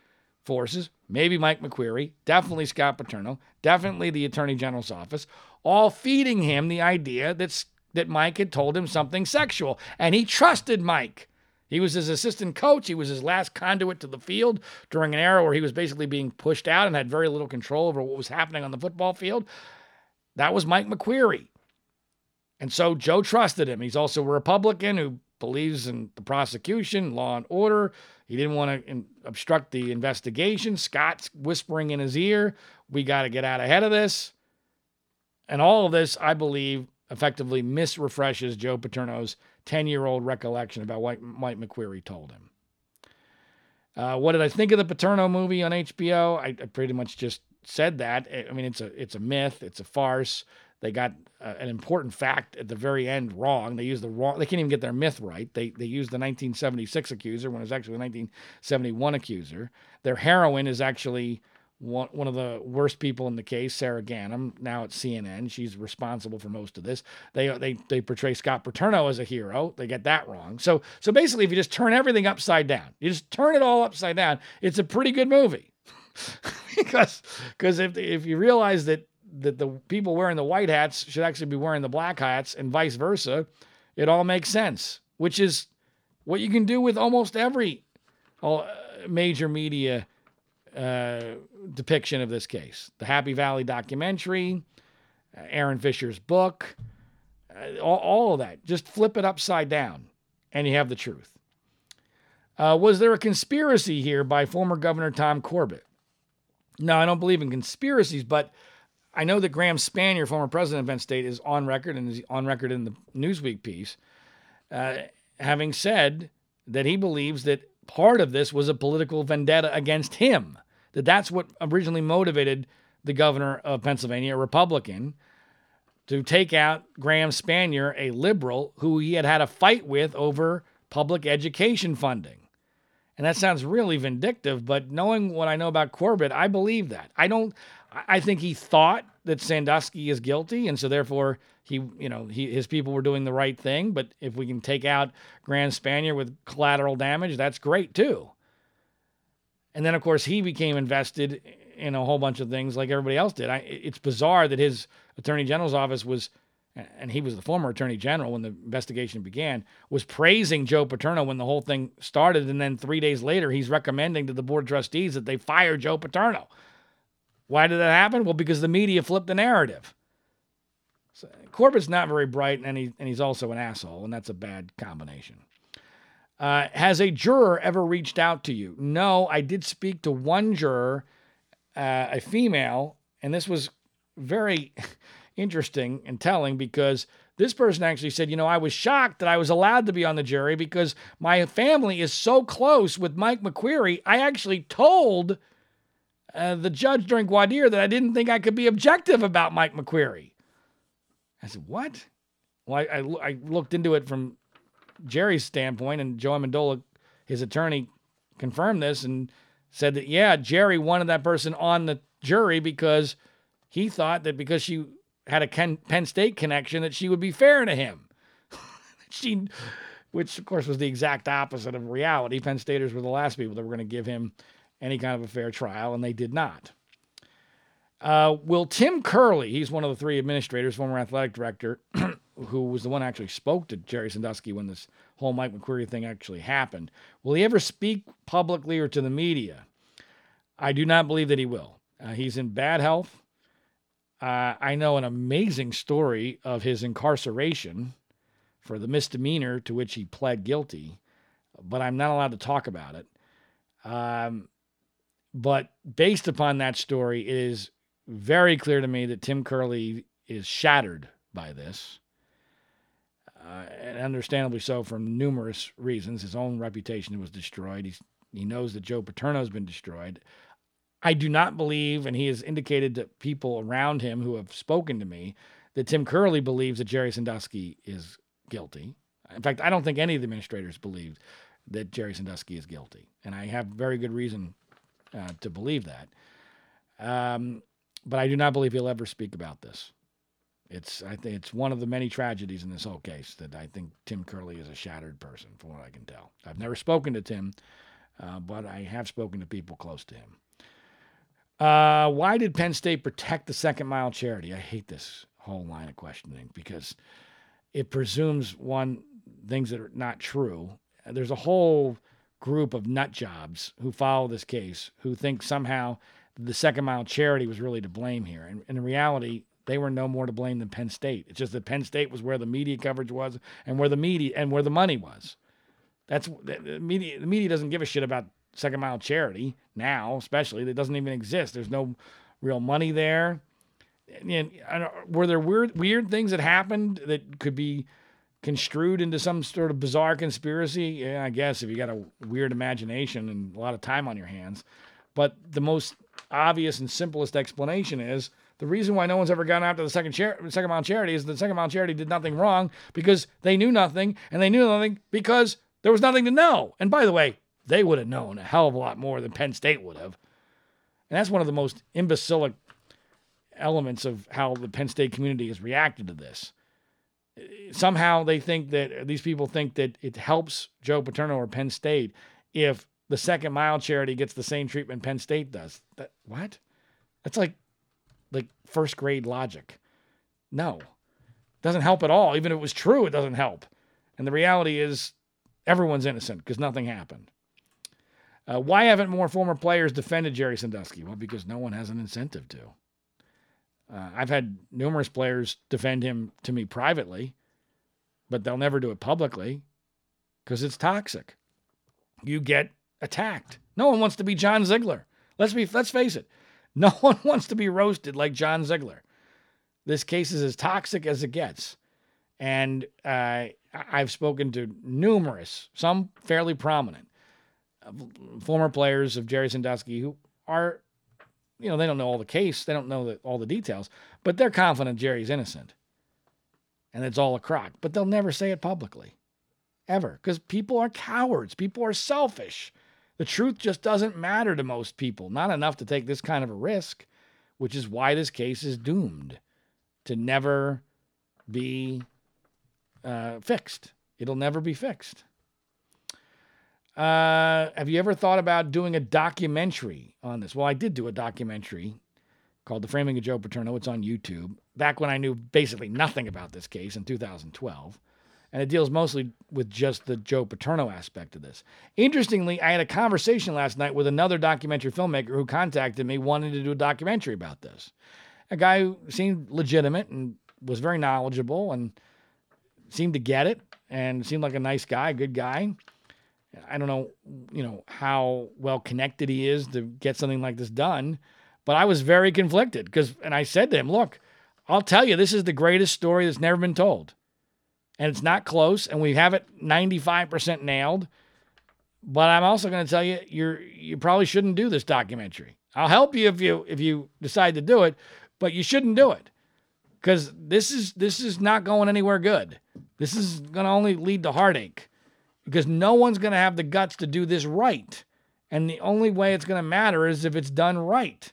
forces, maybe Mike McQueary, definitely Scott Paterno, definitely the Attorney General's office, all feeding him the idea that, that Mike had told him something sexual. And he trusted Mike. He was his assistant coach. He was his last conduit to the field during an era where he was basically being pushed out and had very little control over what was happening on the football field. That was Mike McQueary. And so Joe trusted him. He's also a Republican who believes in the prosecution, law and order. He didn't want to in, obstruct the investigation. Scott's whispering in his ear, we got to get out ahead of this. And all of this, I believe, effectively misrefreshes Joe Paterno's 10 year old recollection about what Mike McQueary told him. Uh, what did I think of the Paterno movie on HBO? I, I pretty much just said that. I mean, it's a it's a myth, it's a farce. They got uh, an important fact at the very end wrong. They used the wrong. They can't even get their myth right. They they used the 1976 accuser when it was actually the 1971 accuser. Their heroine is actually one, one of the worst people in the case, Sara Ganim, now at CNN. She's responsible for most of this. They they they portray Scott Paterno as a hero. They get that wrong. So so basically, if you just turn everything upside down, you just turn it all upside down. It's a pretty good movie. because because if if you realize that that the people wearing the white hats should actually be wearing the black hats and vice versa, it all makes sense, which is what you can do with almost every uh, major media uh, depiction of this case. The Happy Valley documentary, uh, Aaron Fisher's book, uh, all, all, of that. Just flip it upside down and you have the truth. Was there a conspiracy here by former Governor Tom Corbett? No, I don't believe in conspiracies, but I know that Graham Spanier, former president of Penn State, is on record and is on record in the Newsweek piece, uh, having said that he believes that part of this was a political vendetta against him. That that's what originally motivated the governor of Pennsylvania, a Republican, to take out Graham Spanier, a liberal who he had had a fight with over public education funding. And that sounds really vindictive, but knowing what I know about Corbett, I believe that. I don't I think he thought that Sandusky is guilty, and so therefore he, you know, he, his people were doing the right thing. But if we can take out Graham Spanier with collateral damage, that's great too. And then, of course, he became invested in a whole bunch of things like everybody else did. I, it's bizarre that his attorney general's office was, and he was the former attorney general when the investigation began, was praising Joe Paterno when the whole thing started. And then three days later, he's recommending to the board of trustees that they fire Joe Paterno. Why did that happen? Well, because the media flipped the narrative. So Corbett's not very bright, and, he, and he's also an asshole, and that's a bad combination. Uh, has a juror ever reached out to you? No, I did speak to one juror, uh, a female, and this was very interesting and telling because this person actually said, You know, I was shocked that I was allowed to be on the jury because my family is so close with Mike McQueary. I actually told uh, the judge during dire that I didn't think I could be objective about Mike McQueary. I said, What? Well, I, I, I looked into it from Jerry's standpoint, and Joe Amendola, his attorney, confirmed this and said that, yeah, Jerry wanted that person on the jury because he thought that because she had a Ken, Penn State connection, that she would be fair to him. she, which of course was the exact opposite of reality. Penn Staters were the last people that were going to give him any kind of a fair trial, and they did not. Uh, will Tim Curley, he's one of the three administrators, former athletic director, who was the one actually spoke to Jerry Sandusky when this whole Mike McQueary thing actually happened, will he ever speak publicly or to the media? I do not believe that he will. Uh, he's in bad health. Uh, I know an amazing story of his incarceration for the misdemeanor to which he pled guilty, but I'm not allowed to talk about it. Um, but based upon that story, it is very clear to me that Tim Curley is shattered by this. Uh, and understandably so from numerous reasons. His own reputation was destroyed. He's, he knows that Joe Paterno has been destroyed. I do not believe, and he has indicated to people around him who have spoken to me, that Tim Curley believes that Jerry Sandusky is guilty. In fact, I don't think any of the administrators believe that Jerry Sandusky is guilty. And I have very good reason uh, to believe that. Um, but I do not believe he'll ever speak about this. It's I think it's one of the many tragedies in this whole case that I think Tim Curley is a shattered person, from what I can tell. I've never spoken to Tim, uh, but I have spoken to people close to him. Uh, why did Penn State protect the second mile charity? I hate this whole line of questioning because it presumes one things that are not true. There's a whole group of nut jobs who follow this case who think somehow the second mile charity was really to blame here. And, in reality, they were no more to blame than Penn State. It's just that Penn State was where the media coverage was and where the media and where the money was. That's the media. The media doesn't give a shit about second mile charity now, especially that doesn't even exist. There's no real money there. And, and were there weird weird things that happened that could be construed into some sort of bizarre conspiracy? Yeah, I guess if you got a weird imagination and a lot of time on your hands. But the most obvious and simplest explanation is the reason why no one's ever gone after the second, char- second mile charity is the second mile charity did nothing wrong because they knew nothing, and they knew nothing because there was nothing to know. And by the way, they would have known a hell of a lot more than Penn State would have. And that's one of the most imbecilic elements of how the Penn State community has reacted to this. Somehow they think that these people think that it helps Joe Paterno or Penn State if the second mile charity gets the same treatment Penn State does. That what? That's like like first grade logic. No, doesn't help at all. Even if it was true, it doesn't help. And the reality is, everyone's innocent because nothing happened. Uh, why haven't more former players defended Jerry Sandusky? Well, because no one has an incentive to. Uh, I've had numerous players defend him to me privately, but they'll never do it publicly because it's toxic. You get attacked. No one wants to be John Ziegler. Let's be let's face it. No one wants to be roasted like John Ziegler. This case is as toxic as it gets. And uh, I've spoken to numerous, some fairly prominent, uh, former players of Jerry Sandusky who are, you know, they don't know all the case, they don't know the, all the details, but they're confident Jerry's innocent. And it's all a crock. But they'll never say it publicly, ever, because people are cowards, people are selfish. The truth just doesn't matter to most people, not enough to take this kind of a risk, which is why this case is doomed to never be uh, fixed. It'll never be fixed. Uh, have you ever thought about doing a documentary on this? Well, I did do a documentary called The Framing of Joe Paterno. It's on YouTube. Back when I knew basically nothing about this case in 2012. And it deals mostly with just the Joe Paterno aspect of this. Interestingly, I had a conversation last night with another documentary filmmaker who contacted me wanting to do a documentary about this. A guy who seemed legitimate and was very knowledgeable and seemed to get it and seemed like a nice guy, good guy. I don't know, you know, how well connected he is to get something like this done, but I was very conflicted because, and I said to him, look, I'll tell you, this is the greatest story that's never been told. And it's not close, and we have it 95% nailed. But I'm also going to tell you, you're you probably shouldn't do this documentary. I'll help you if you if you decide to do it, but you shouldn't do it because this is this is not going anywhere good. This is going to only lead to heartache because no one's going to have the guts to do this right. And the only way it's going to matter is if it's done right.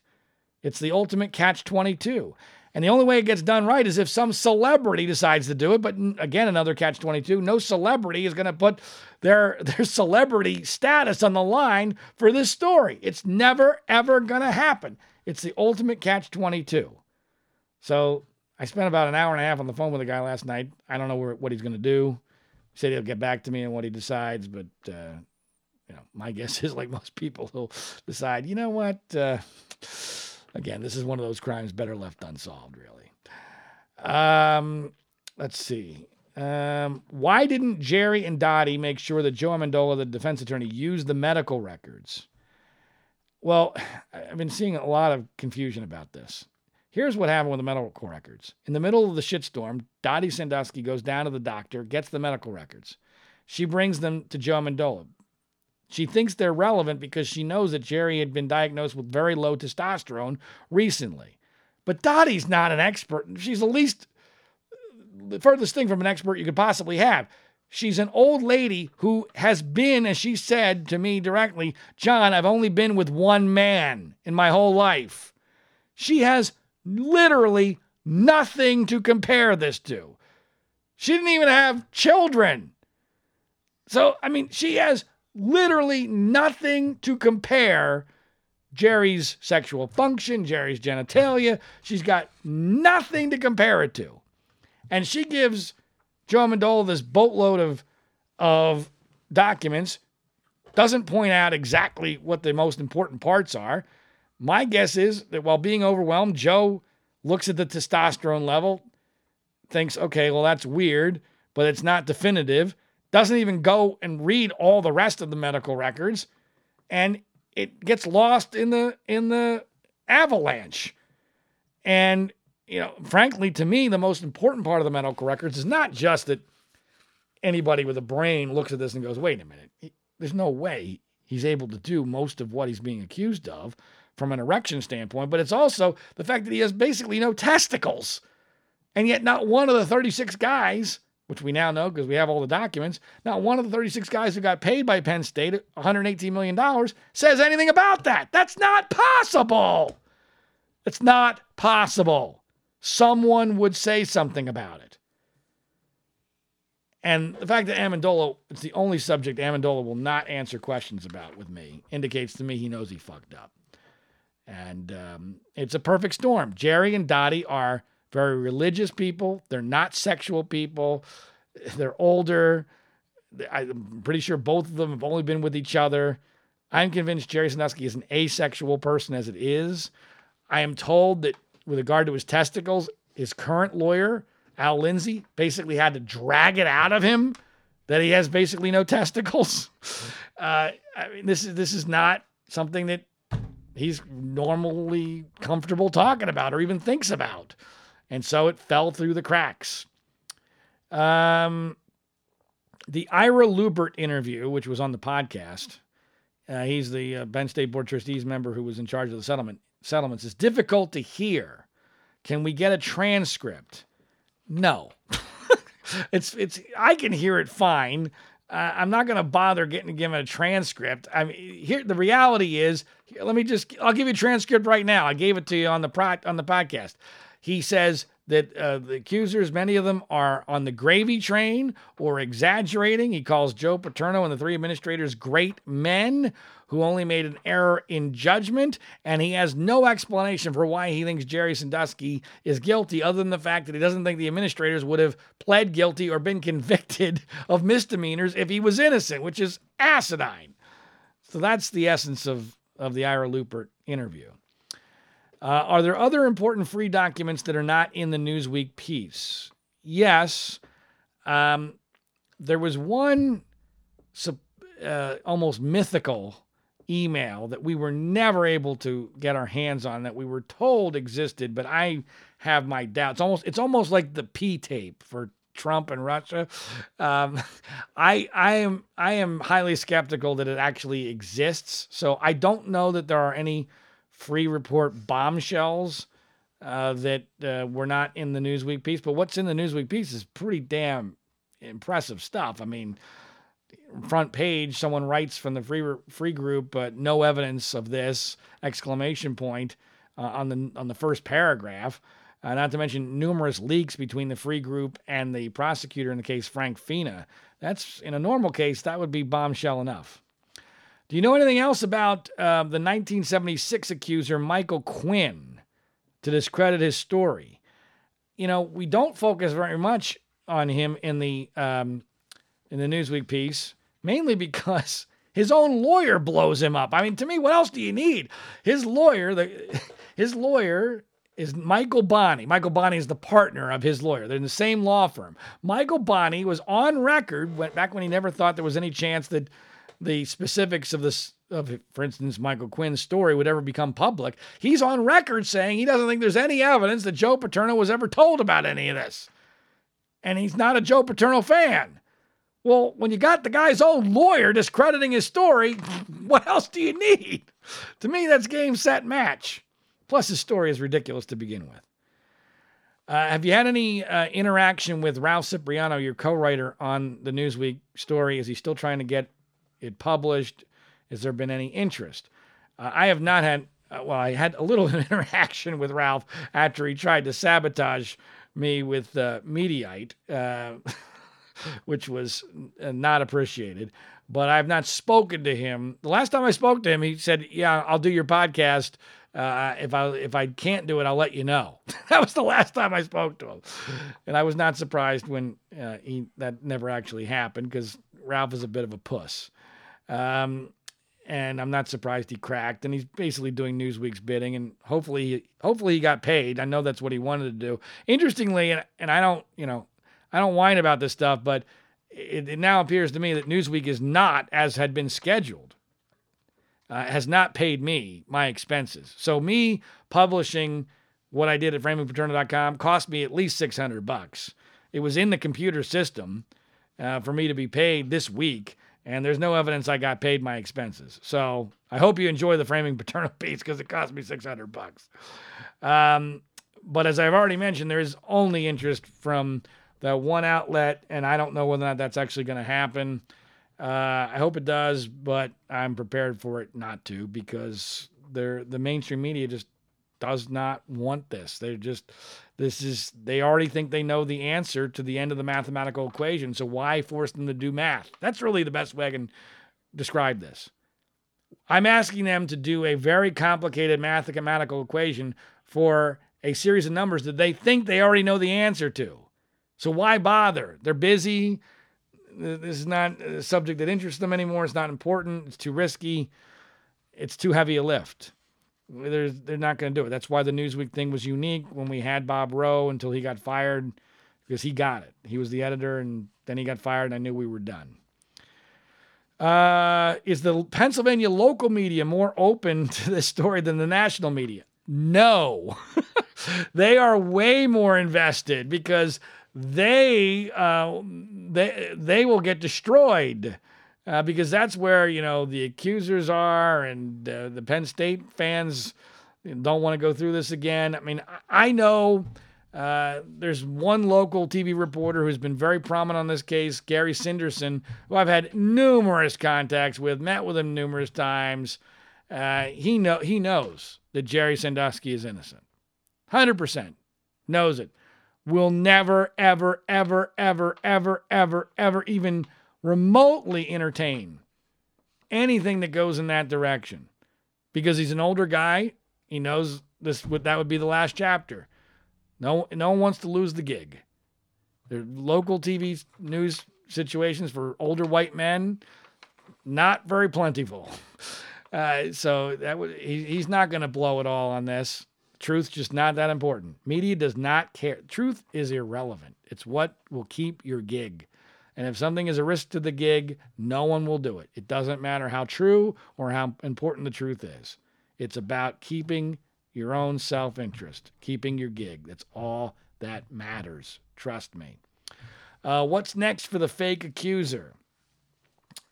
It's the ultimate catch 22. And the only way it gets done right is if some celebrity decides to do it. But again, another catch 22. No celebrity is going to put their, their celebrity status on the line for this story. It's never, ever going to happen. It's the ultimate catch 22. So I spent about an hour and a half on the phone with a guy last night. I don't know where, what he's going to do. He said he'll get back to me on what he decides, but uh, you know, my guess is like most people, he'll decide. You know what? Uh, again, this is one of those crimes better left unsolved. Really. Um, let's see. Um, why didn't Jerry and Dottie make sure that Joe Amendola, the defense attorney, used the medical records? Well, I've been seeing a lot of confusion about this. Here's what happened with the medical records. In the middle of the shitstorm, Dottie Sandusky goes down to the doctor, gets the medical records. She brings them to Joe Amendola. She thinks they're relevant because she knows that Jerry had been diagnosed with very low testosterone recently. But Dottie's not an expert. She's the least, the furthest thing from an expert you could possibly have. She's an old lady who has been, as she said to me directly, John, I've only been with one man in my whole life. She has literally nothing to compare this to. She didn't even have children. So, I mean, she has literally nothing to compare Jerry's sexual function, Jerry's genitalia. She's got nothing to compare it to. And she gives Joe Amendola this boatload of, of documents, doesn't point out exactly what the most important parts are, my guess is that while being overwhelmed, Joe looks at the testosterone level, thinks, okay, well, that's weird, but it's not definitive, doesn't even go and read all the rest of the medical records, and it gets lost in the in the avalanche. And you know, frankly, to me, the most important part of the medical records is not just that anybody with a brain looks at this and goes, wait a minute, there's no way he's able to do most of what he's being accused of from an erection standpoint, but it's also the fact that he has basically no testicles. And yet, not one of the 36 guys, which we now know because we have all the documents, not one of the 36 guys who got paid by Penn State $118 million says anything about that. That's not possible. It's not possible. Someone would say something about it. And the fact that Amendola, it's the only subject Amendola will not answer questions about with me, indicates to me he knows he fucked up. And um, it's a perfect storm. Jerry and Dottie are very religious people. They're not sexual people. They're older. I'm pretty sure both of them have only been with each other. I'm convinced Jerry Sandusky is an asexual person as it is. I am told that with regard to his testicles, his current lawyer, Al Lindsay, basically had to drag it out of him that he has basically no testicles. Uh, I mean, this is this is not something that he's normally comfortable talking about or even thinks about. And so it fell through the cracks. Um, the Ira Lubert interview, which was on the podcast, uh, he's the uh, State Board Trustees member who was in charge of the settlement settlements. It's difficult to hear. Can we get a transcript? No. it's it's I can hear it fine. Uh, I'm not going to bother getting to give him a transcript. I mean, here the reality is. Here, let me just. I'll give you a transcript right now. I gave it to you on the pro, on the podcast. He says that uh, the accusers, many of them, are on the gravy train or exaggerating. He calls Joe Paterno and the three administrators great men who only made an error in judgment, and he has no explanation for why he thinks Jerry Sandusky is guilty, other than the fact that he doesn't think the administrators would have pled guilty or been convicted of misdemeanors if he was innocent, which is asinine. So that's the essence of, of the Ira Lubert interview. Uh, are there other important Freeh documents that are not in the Newsweek piece? Yes. Um, there was one uh, almost mythical email that we were never able to get our hands on that we were told existed, but I have my doubts. Almost it's almost like the P tape for Trump and Russia. Um, I I am I am highly skeptical that it actually exists. So I don't know that there are any Freeh report bombshells uh, that uh, were not in the Newsweek piece. But what's in the Newsweek piece is pretty damn impressive stuff. I mean, front page, someone writes from the Freeh Freeh group, but no evidence of this exclamation point uh, on the on the first paragraph. Uh, not to mention numerous leaks between the Freeh group and the prosecutor in the case, Frank Fina. That's in a normal case, that would be bombshell enough. Do you know anything else about uh, the 1976 accuser, Michael Quinn, to discredit his story? You know, we don't focus very much on him in the um, in the Newsweek piece, mainly because his own lawyer blows him up. I mean, to me, what else do you need? His lawyer, the his lawyer is Michael Boni. Michael Boni is the partner of his lawyer. They're in the same law firm. Michael Boni was on record back when he never thought there was any chance that the specifics of this of for instance Michael Quinn's story would ever become public. He's on record saying he doesn't think there's any evidence that Joe Paterno was ever told about any of this. And he's not a Joe Paterno fan. Well, when you got the guy's own lawyer discrediting his story, what else do you need? To me, that's game, set, match. Plus, his story is ridiculous to begin with. Uh, have you had any uh, interaction with Ralph Cipriano, your co writer on the Newsweek story? Is he still trying to get it published? Has there been any interest? Uh, I have not had, uh, well, I had a little interaction with Ralph after he tried to sabotage me with uh, Mediaite, uh, which was uh, not appreciated. But I've not spoken to him. The last time I spoke to him, he said, Yeah, I'll do your podcast. Uh, if I if I can't do it, I'll let you know. that was the last time I spoke to him, and I was not surprised when uh, he that never actually happened because Ralph is a bit of a puss. Um, and I'm not surprised he cracked. And he's basically doing Newsweek's bidding, and hopefully, hopefully he got paid. I know that's what he wanted to do. Interestingly, and, and I don't, you know, I don't whine about this stuff, but it, it now appears to me that Newsweek is not as had been scheduled. Uh, has not paid me my expenses. So me publishing what I did at framingpaterno.com cost me at least 600 bucks. It was in the computer system uh, for me to be paid this week and there's no evidence I got paid my expenses. So I hope you enjoy the framing Paterno piece because it cost me 600 bucks. Um, but as I've already mentioned, there is only interest from the one outlet, and I don't know whether or not that's actually going to happen. Uh, I hope it does, but I'm prepared for it not to because the mainstream media just does not want this. They're just this is they already think they know the answer to the end of the mathematical equation. So why force them to do math? That's really the best way I can describe this. I'm asking them to do a very complicated mathematical equation for a series of numbers that they think they already know the answer to. So why bother? They're busy. This is not a subject that interests them anymore. It's not important. It's too risky. It's too heavy a lift. They're, they're not going to do it. That's why the Newsweek thing was unique when we had Bob Roe until he got fired because he got it. He was the editor and then he got fired and I knew we were done. Uh, is the Pennsylvania local media more open to this story than the national media? No. they are way more invested because they uh, they they will get destroyed uh, because that's where you know the accusers are, and uh, the Penn State fans don't want to go through this again. I mean, I know uh, there's one local TV reporter who's been very prominent on this case, Gary Sinderson, who I've had numerous contacts with, met with him numerous times. Uh, he know he knows that Jerry Sandusky is innocent, hundred percent knows it. will never, ever, ever, ever, ever, ever, ever even remotely entertain anything that goes in that direction because he's an older guy. He knows this would that would be the last chapter. No, no one wants to lose the gig. There local TV news situations for older white men, not very plentiful. Uh, so that would he, he's not going to blow it all on this. Truth's just not that important. Media does not care. Truth is irrelevant. It's what will keep your gig. And if something is a risk to the gig, no one will do it. It doesn't matter how true or how important the truth is. It's about keeping your own self interest, keeping your gig. That's all that matters. Trust me. Uh, what's next for the fake accuser?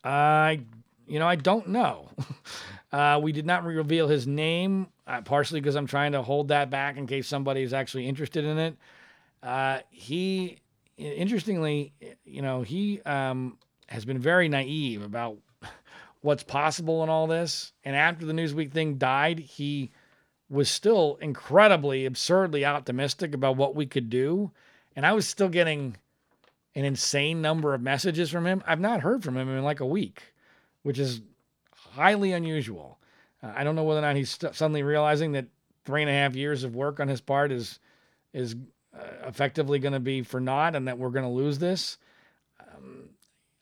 I, you know, I don't know. uh, we did not reveal his name, uh, partially because I'm trying to hold that back in case somebody is actually interested in it. Uh, he, interestingly, you know, he um, has been very naive about what's possible in all this. And after the Newsweek thing died, he was still incredibly, absurdly optimistic about what we could do. And I was still getting an insane number of messages from him. I've not heard from him in like a week, which is highly unusual. Uh, I don't know whether or not he's st- suddenly realizing that three and a half years of work on his part is is effectively going to be for naught, and that we're going to lose this. Um,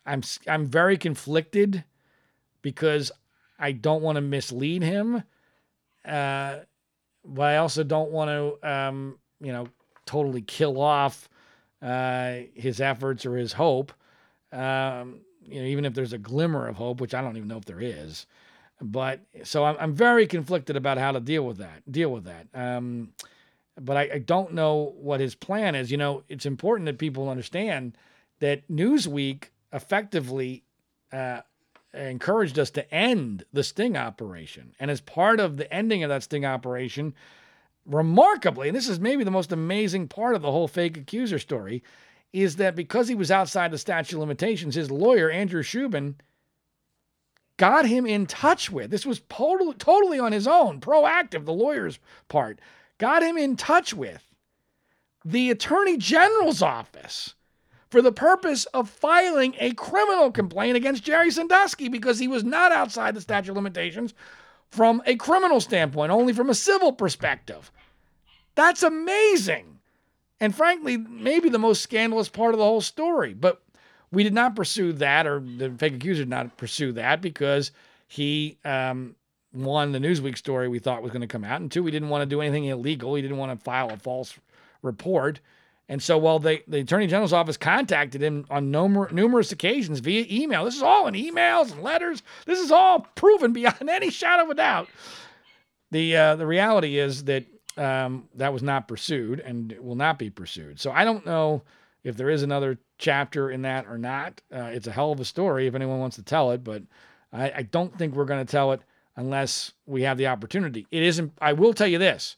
I'm I'm very conflicted because I don't want to mislead him. Uh, but I also don't want to, um, you know, totally kill off uh, his efforts or his hope. Um, you know, even if there's a glimmer of hope, which I don't even know if there is. But so I'm, I'm very conflicted about how to deal with that. Deal with that. Um, but I, I don't know what his plan is. You know, it's important that people understand that Newsweek effectively uh, encouraged us to end the sting operation. And as part of the ending of that sting operation, remarkably, and this is maybe the most amazing part of the whole fake accuser story, is that because he was outside the statute of limitations, his lawyer, Andrew Shubin, got him in touch with. This was totally, totally on his own, proactive, the lawyer's part, got him in touch with the Attorney General's office for the purpose of filing a criminal complaint against Jerry Sandusky because he was not outside the statute of limitations from a criminal standpoint, only from a civil perspective. That's amazing. And frankly, maybe the most scandalous part of the whole story. But we did not pursue that, or the fake accuser did not pursue that because he, um, one, the Newsweek story we thought was going to come out, and two, we didn't want to do anything illegal. He didn't want to file a false report. And so while they, the Attorney General's office contacted him on numer- numerous occasions via email, this is all in emails and letters. This is all proven beyond any shadow of a doubt. The uh, the reality is that um, that was not pursued and will not be pursued. So I don't know if there is another chapter in that or not. Uh, it's a hell of a story if anyone wants to tell it, but I, I don't think we're going to tell it unless we have the opportunity. It isn't. I will tell you this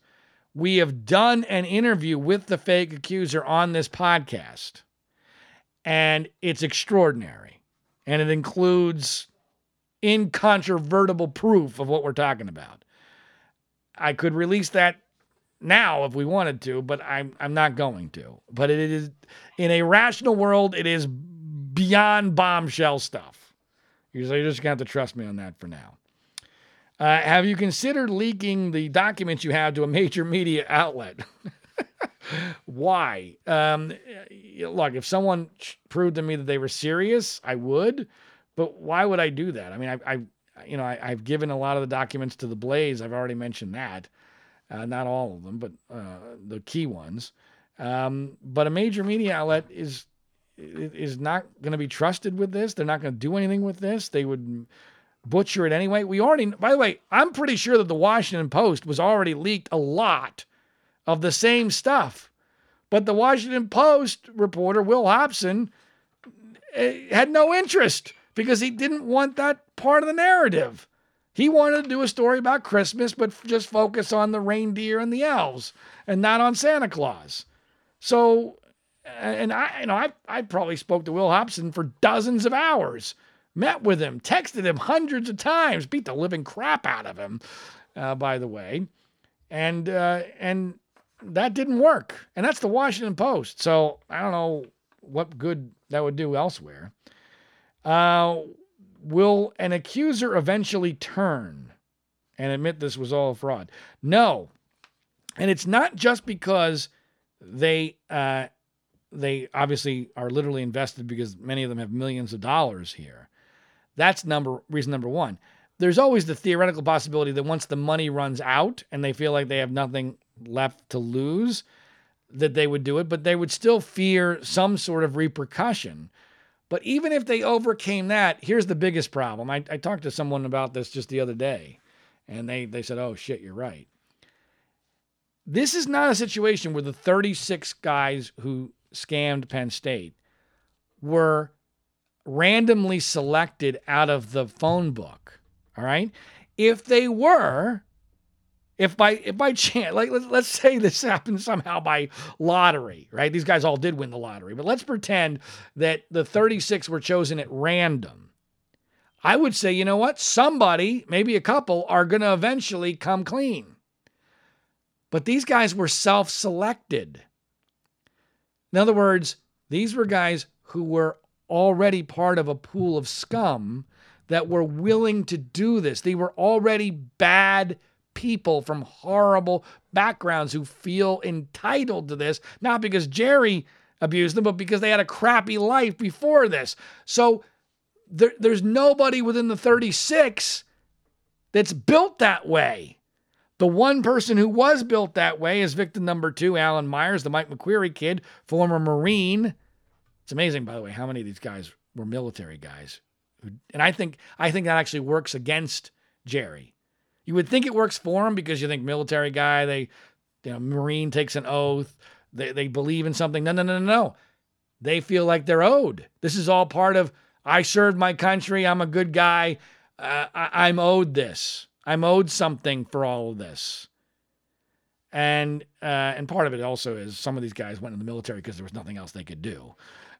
we have done an interview with the fake accuser on this podcast, and it's extraordinary. And it includes incontrovertible proof of what we're talking about. I could release that now if we wanted to, but I'm I'm not going to. But it is in a rational world, it is beyond bombshell stuff. You're just gonna have to trust me on that for now. Uh, have you considered leaking the documents you have to a major media outlet? Why? Um, look, if someone proved to me that they were serious, I would. But why would I do that? I mean, I, I you know, I, have given a lot of the documents to the Blaze. I've already mentioned that. Uh, not all of them, but uh, the key ones. Um, but a major media outlet is is not going to be trusted with this. They're not going to do anything with this. They would butcher it anyway. We already, by the way, I'm pretty sure that the Washington Post was already leaked a lot of the same stuff. But the Washington Post reporter, Will Hobson, eh, had no interest because he didn't want that part of the narrative. He wanted to do a story about Christmas, but just focus on the reindeer and the elves and not on Santa Claus. So, and I, you know, I, I probably spoke to Will Hobson for dozens of hours met with him, texted him hundreds of times, beat the living crap out of him, uh, by the way. And, uh, and that didn't work. And that's the Washington Post. So I don't know what good that would do elsewhere. Uh, will an accuser eventually turn and admit this was all a fraud? No. And it's not just because they uh, they obviously are literally invested because many of them have millions of dollars here. That's number reason number one. There's always the theoretical possibility that once the money runs out and they feel like they have nothing left to lose, that they would do it, but they would still fear some sort of repercussion. But even if they overcame that, here's the biggest problem. I, I talked to someone about this just the other day, and they, they said, oh, shit, you're right. This is not a situation where the 36 guys who scammed Penn State were randomly selected out of the phone book. All right. If they were, if by if by chance, like let's, let's say this happened somehow by lottery, right? These guys all did win the lottery, but let's pretend that the 36 were chosen at random. I would say, you know what? Somebody, maybe a couple, are going to eventually come clean. But these guys were self selected. In other words, these were guys who were already part of a pool of scum that were willing to do this. They were already bad people from horrible backgrounds who feel entitled to this, not because Jerry abused them, but because they had a crappy life before this. So there, there's nobody within the 36 that's built that way. The one person who was built that way is victim number two, Alan Myers, the Mike McQueary kid, former Marine. It's amazing, by the way, how many of these guys were military guys. And I think I think that actually works against Jerry you would think it works for him because you think military guy, they, you know, Marine takes an oath, they, they believe in something. No, no, no, no, no. They feel like they're owed. This is all part of, I served my country, I'm a good guy, uh, I, I'm owed this. I'm owed something for all of this. And uh, and part of it also is some of these guys went in the military because there was nothing else they could do.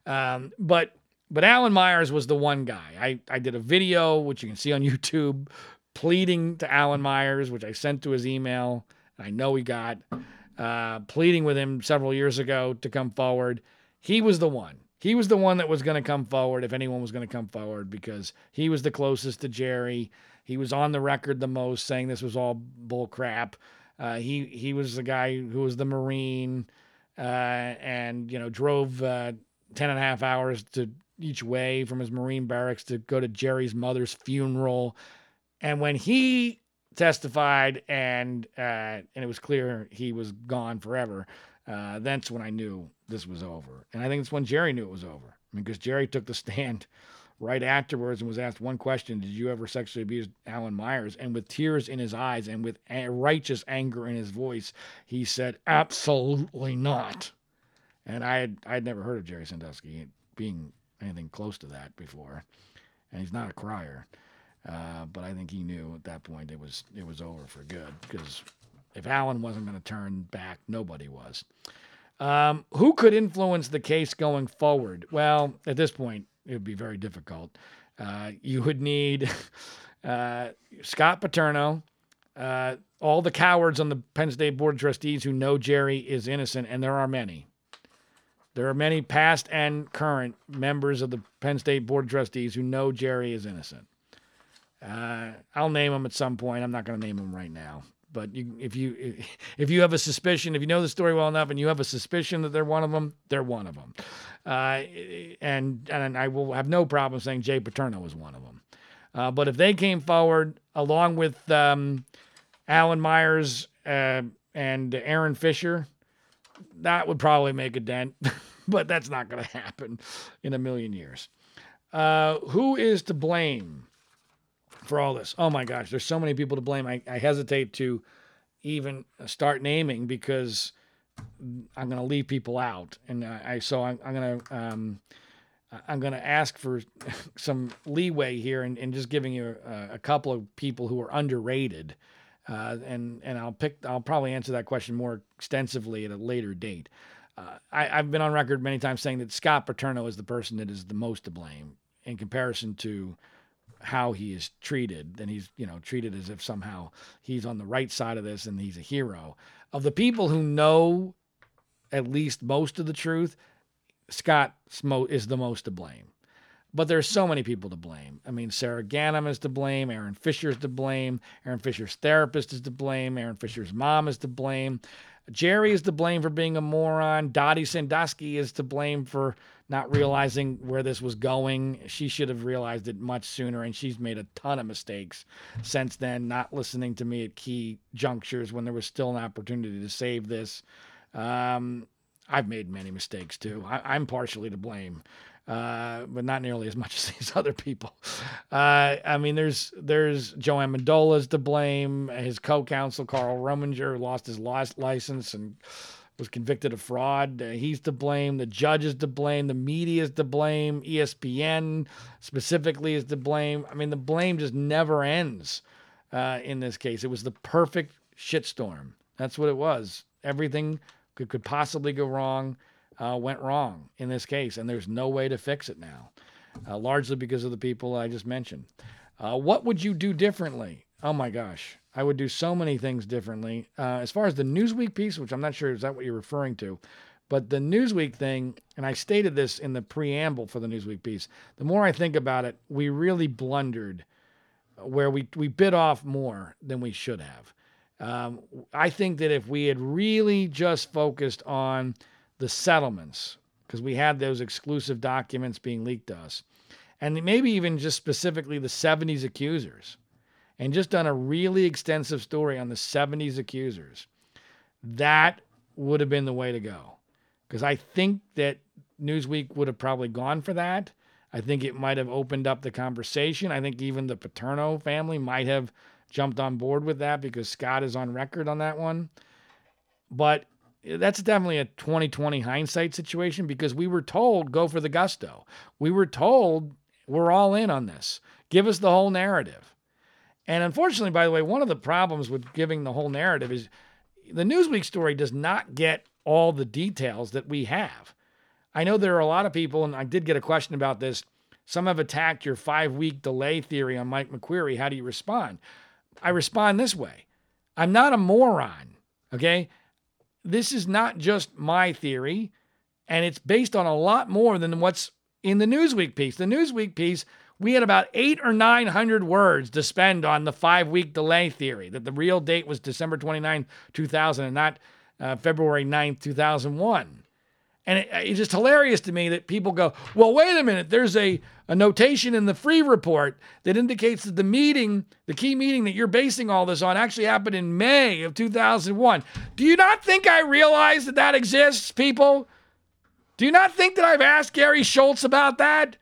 Um, but but Alan Myers was the one guy. I, I did a video, which you can see on YouTube, pleading to Alan Myers, which I sent to his email. I know he got, uh, pleading with him several years ago to come forward. He was the one. He was the one that was going to come forward if anyone was going to come forward because he was the closest to Jerry. He was on the record the most saying this was all bull crap. Uh, he he was the guy who was the Marine uh, and you know drove uh, 10 and a half hours to each way from his Marine barracks to go to Jerry's mother's funeral and when he testified and uh, and it was clear he was gone forever, uh, that's when I knew this was over. And I think it's when Jerry knew it was over. I mean, because Jerry took the stand right afterwards and was asked one question Did you ever sexually abuse Alan Myers? And with tears in his eyes and with righteous anger in his voice, he said, Absolutely not. And I had, I had never heard of Jerry Sandusky being anything close to that before. And he's not a crier. Uh, but I think he knew at that point it was it was over for good because if Alan wasn't going to turn back, nobody was. Um, who could influence the case going forward? Well, at this point, it would be very difficult. Uh, you would need uh, Scott Paterno, uh, all the cowards on the Penn State Board of Trustees who know Jerry is innocent, and there are many. There are many past and current members of the Penn State Board of Trustees who know Jerry is innocent. Uh, I'll name them at some point. I'm not going to name them right now. But you, if you if you have a suspicion, if you know the story well enough, and you have a suspicion that they're one of them, they're one of them. Uh, and and I will have no problem saying Jay Paterno was one of them. Uh, but if they came forward along with um, Alan Myers uh, and Aaron Fisher, that would probably make a dent. but that's not going to happen in a million years. Uh, who is to blame? for all this. Oh my gosh, there's so many people to blame. I, I hesitate to even start naming because I'm going to leave people out, and I, I so I'm, I'm going to um, I'm going to ask for some leeway here and, and just giving you a, a, couple of people who are underrated, uh, and and I'll pick I'll probably answer that question more extensively at a later date. Uh, I, have been on record many times saying that Scott Paterno is the person that is the most to blame in comparison to how he is treated, and he's you know treated as if somehow he's on the right side of this and he's a hero. Of the people who know at least most of the truth, Scott is the most to blame. But there's so many people to blame. I mean, Sara Ganim is to blame. Aaron Fisher is to blame. Aaron Fisher's therapist is to blame. Aaron Fisher's mom is to blame. Jerry is to blame for being a moron. Dottie Sandusky is to blame for not realizing where this was going. She should have realized it much sooner, and she's made a ton of mistakes since then, not listening to me at key junctures when there was still an opportunity to save this. Um, I've made many mistakes too. I, am partially to blame, uh, but not nearly as much as these other people. Uh, I mean, there's there's Joe Amendola's to blame. His co-counsel Carl Rominger lost his license and was convicted of fraud. Uh, he's to blame. The judge is to blame. The media is to blame. ESPN specifically is to blame. I mean, the blame just never ends uh, in this case. It was the perfect shitstorm. That's what it was. Everything could, could possibly go wrong uh, went wrong in this case, and there's no way to fix it now, uh, largely because of the people I just mentioned. Uh, what would you do differently? Oh my gosh, I would do so many things differently. Uh, as far as the Newsweek piece, which I'm not sure is that what you're referring to, but the Newsweek thing, and I stated this in the preamble for the Newsweek piece, the more I think about it, we really blundered where we, we bit off more than we should have. Um, I think that if we had really just focused on the settlements, because we had those exclusive documents being leaked to us, and maybe even just specifically the 70s accusers, and just done a really extensive story on the 70s accusers, that would have been the way to go. Because I think that Newsweek would have probably gone for that. I think it might have opened up the conversation. I think even the Paterno family might have jumped on board with that because Scott is on record on that one. But that's definitely a 2020 hindsight situation because we were told go for the gusto. We were told we're all in on this. Give us the whole narrative. And unfortunately, by the way, one of the problems with giving the whole narrative is the Newsweek story does not get all the details that we have. I know there are a lot of people, and I did get a question about this. Some have attacked your five week delay theory on Mike McQueary. How do you respond? I respond this way I'm not a moron, okay? This is not just my theory, and it's based on a lot more than what's in the Newsweek piece. The Newsweek piece, we had about eight or 900 words to spend on the five week delay theory, that the real date was December 29, 2000, and not uh, February 9th, 2001. And it, it's just hilarious to me that people go, well, wait a minute, there's a, a notation in the Freeh report that indicates that the meeting, the key meeting that you're basing all this on, actually happened in May of 2001. Do you not think I realize that that exists, people? Do you not think that I've asked Gary Schultz about that?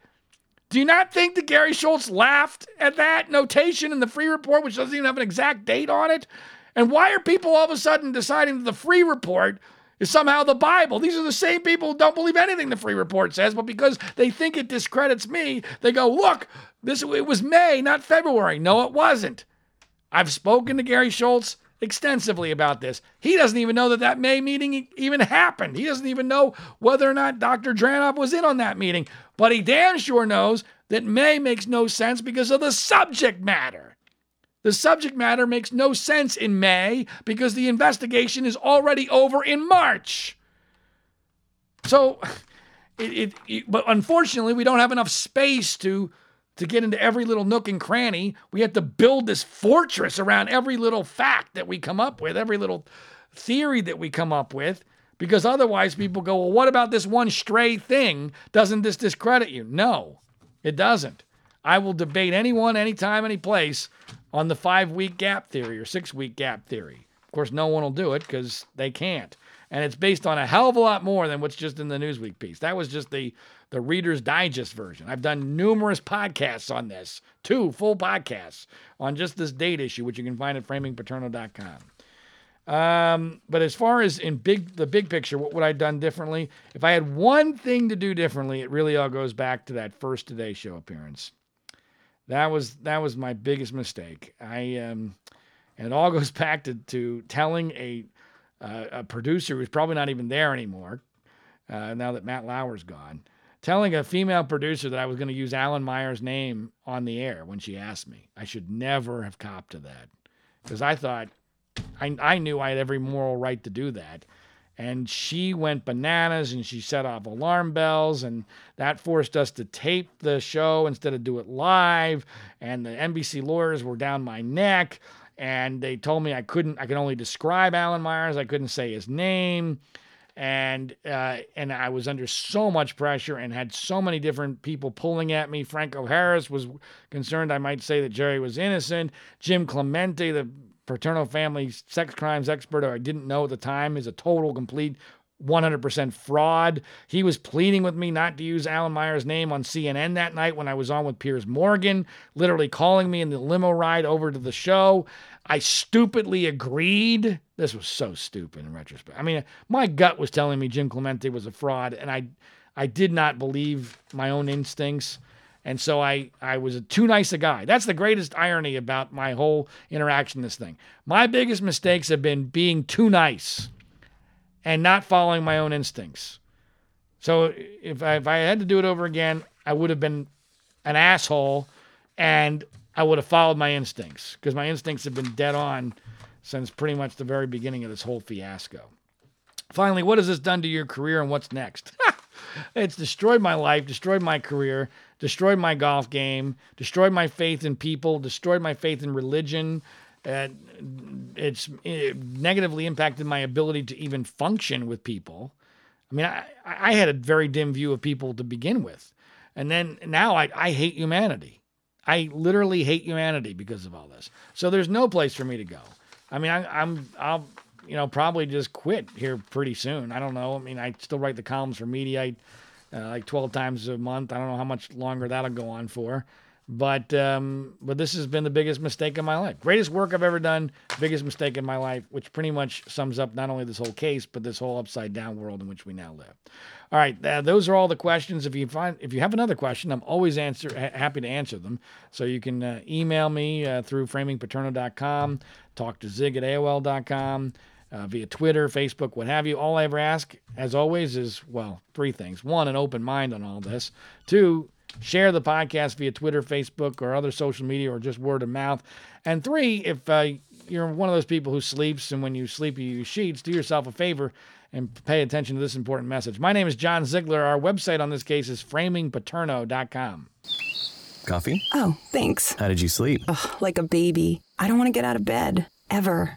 Do you not think that Gary Schultz laughed at that notation in the Freeh report, which doesn't even have an exact date on it? And why are people all of a sudden deciding that the Freeh report is somehow the Bible. These are the same people who don't believe anything the Freeh report says, but because they think it discredits me, they go, look, this it was May, not February. No, it wasn't. I've spoken to Gary Schultz extensively about this. He doesn't even know that that May meeting even happened. He doesn't even know whether or not Dr. Dranov was in on that meeting, but he damn sure knows that May makes no sense because of the subject matter. The subject matter makes no sense in May because the investigation is already over in March. So, it, it, it, but unfortunately, we don't have enough space to to get into every little nook and cranny. We have to build this fortress around every little fact that we come up with, every little theory that we come up with, because otherwise people go, well, what about this one stray thing? Doesn't this discredit you? No, it doesn't. I will debate anyone, anytime, any place on the five week gap theory or six week gap theory. Of course, no one will do it because they can't. And it's based on a hell of a lot more than what's just in the Newsweek piece. That was just the, the Reader's Digest version. I've done numerous podcasts on this, two full podcasts on just this date issue, which you can find at framingpaterno.com. Um, but as far as in big the big picture, what would I done differently? If I had one thing to do differently, it really all goes back to that first Today Show appearance. That was that was my biggest mistake. I um, and it all goes back to, to telling a uh, a producer who's probably not even there anymore uh, now that Matt Lauer's gone telling a female producer that I was going to use Alan Myers' name on the air when she asked me. I should never have copped to that because I thought I, I knew I had every moral right to do that. And she went bananas and she set off alarm bells, and that forced us to tape the show instead of do it live. And the NBC lawyers were down my neck, and they told me I couldn't, I could only describe Alan Myers, I couldn't say his name and uh, and I was under so much pressure and had so many different people pulling at me. Franco Harris was concerned I might say that Jerry was innocent. Jim Clemente, the Paterno family sex crimes expert, or I didn't know at the time, is a total complete 100% fraud. He was pleading with me not to use Alan Myers' name on CNN that night when I was on with Piers Morgan, literally calling me in the limo ride over to the show. I stupidly agreed. This was so stupid in retrospect. I mean, my gut was telling me Jim Clemente was a fraud, and I, I did not believe my own instincts. And so I, I was too nice a guy. That's the greatest irony about my whole interaction in this thing. My biggest mistakes have been being too nice and not following my own instincts. So if I, if I had to do it over again, I would have been an asshole and I would have followed my instincts because my instincts have been dead on since pretty much the very beginning of this whole fiasco. Finally, what has this done to your career and what's next? it's destroyed my life, destroyed my career, destroyed my golf game, destroyed my faith in people, destroyed my faith in religion. It's it negatively impacted my ability to even function with people. I mean, I, I had a very dim view of people to begin with. And then now I, I hate humanity. I literally hate humanity because of all this. So there's no place for me to go. I mean, I, I'm I'll you know probably just quit here pretty soon. I don't know. I mean, I still write the columns for Mediaite uh, like 12 times a month. I don't know how much longer that'll go on for. But um, but this has been the biggest mistake of my life. Greatest work I've ever done, biggest mistake in my life, which pretty much sums up not only this whole case but this whole upside down world in which we now live. All right, uh, those are all the questions. If you find if you have another question, I'm always answer ha- happy to answer them. So you can uh, email me uh, through framingpaterno.com, talk to zig at aol.com. Uh, via Twitter, Facebook, what have you. All I ever ask, as always, is well, three things. One, an open mind on all this. Two, Share the podcast via Twitter, Facebook, or other social media, or just word of mouth. And three, if uh, you're one of those people who sleeps and when you sleep you use sheets, do yourself a favor and pay attention to this important message. My name is John Ziegler. Our website on this case is framingpaterno.com. Coffee? Oh, thanks. How did you sleep? Ugh, like a baby. I don't want to get out of bed. Ever.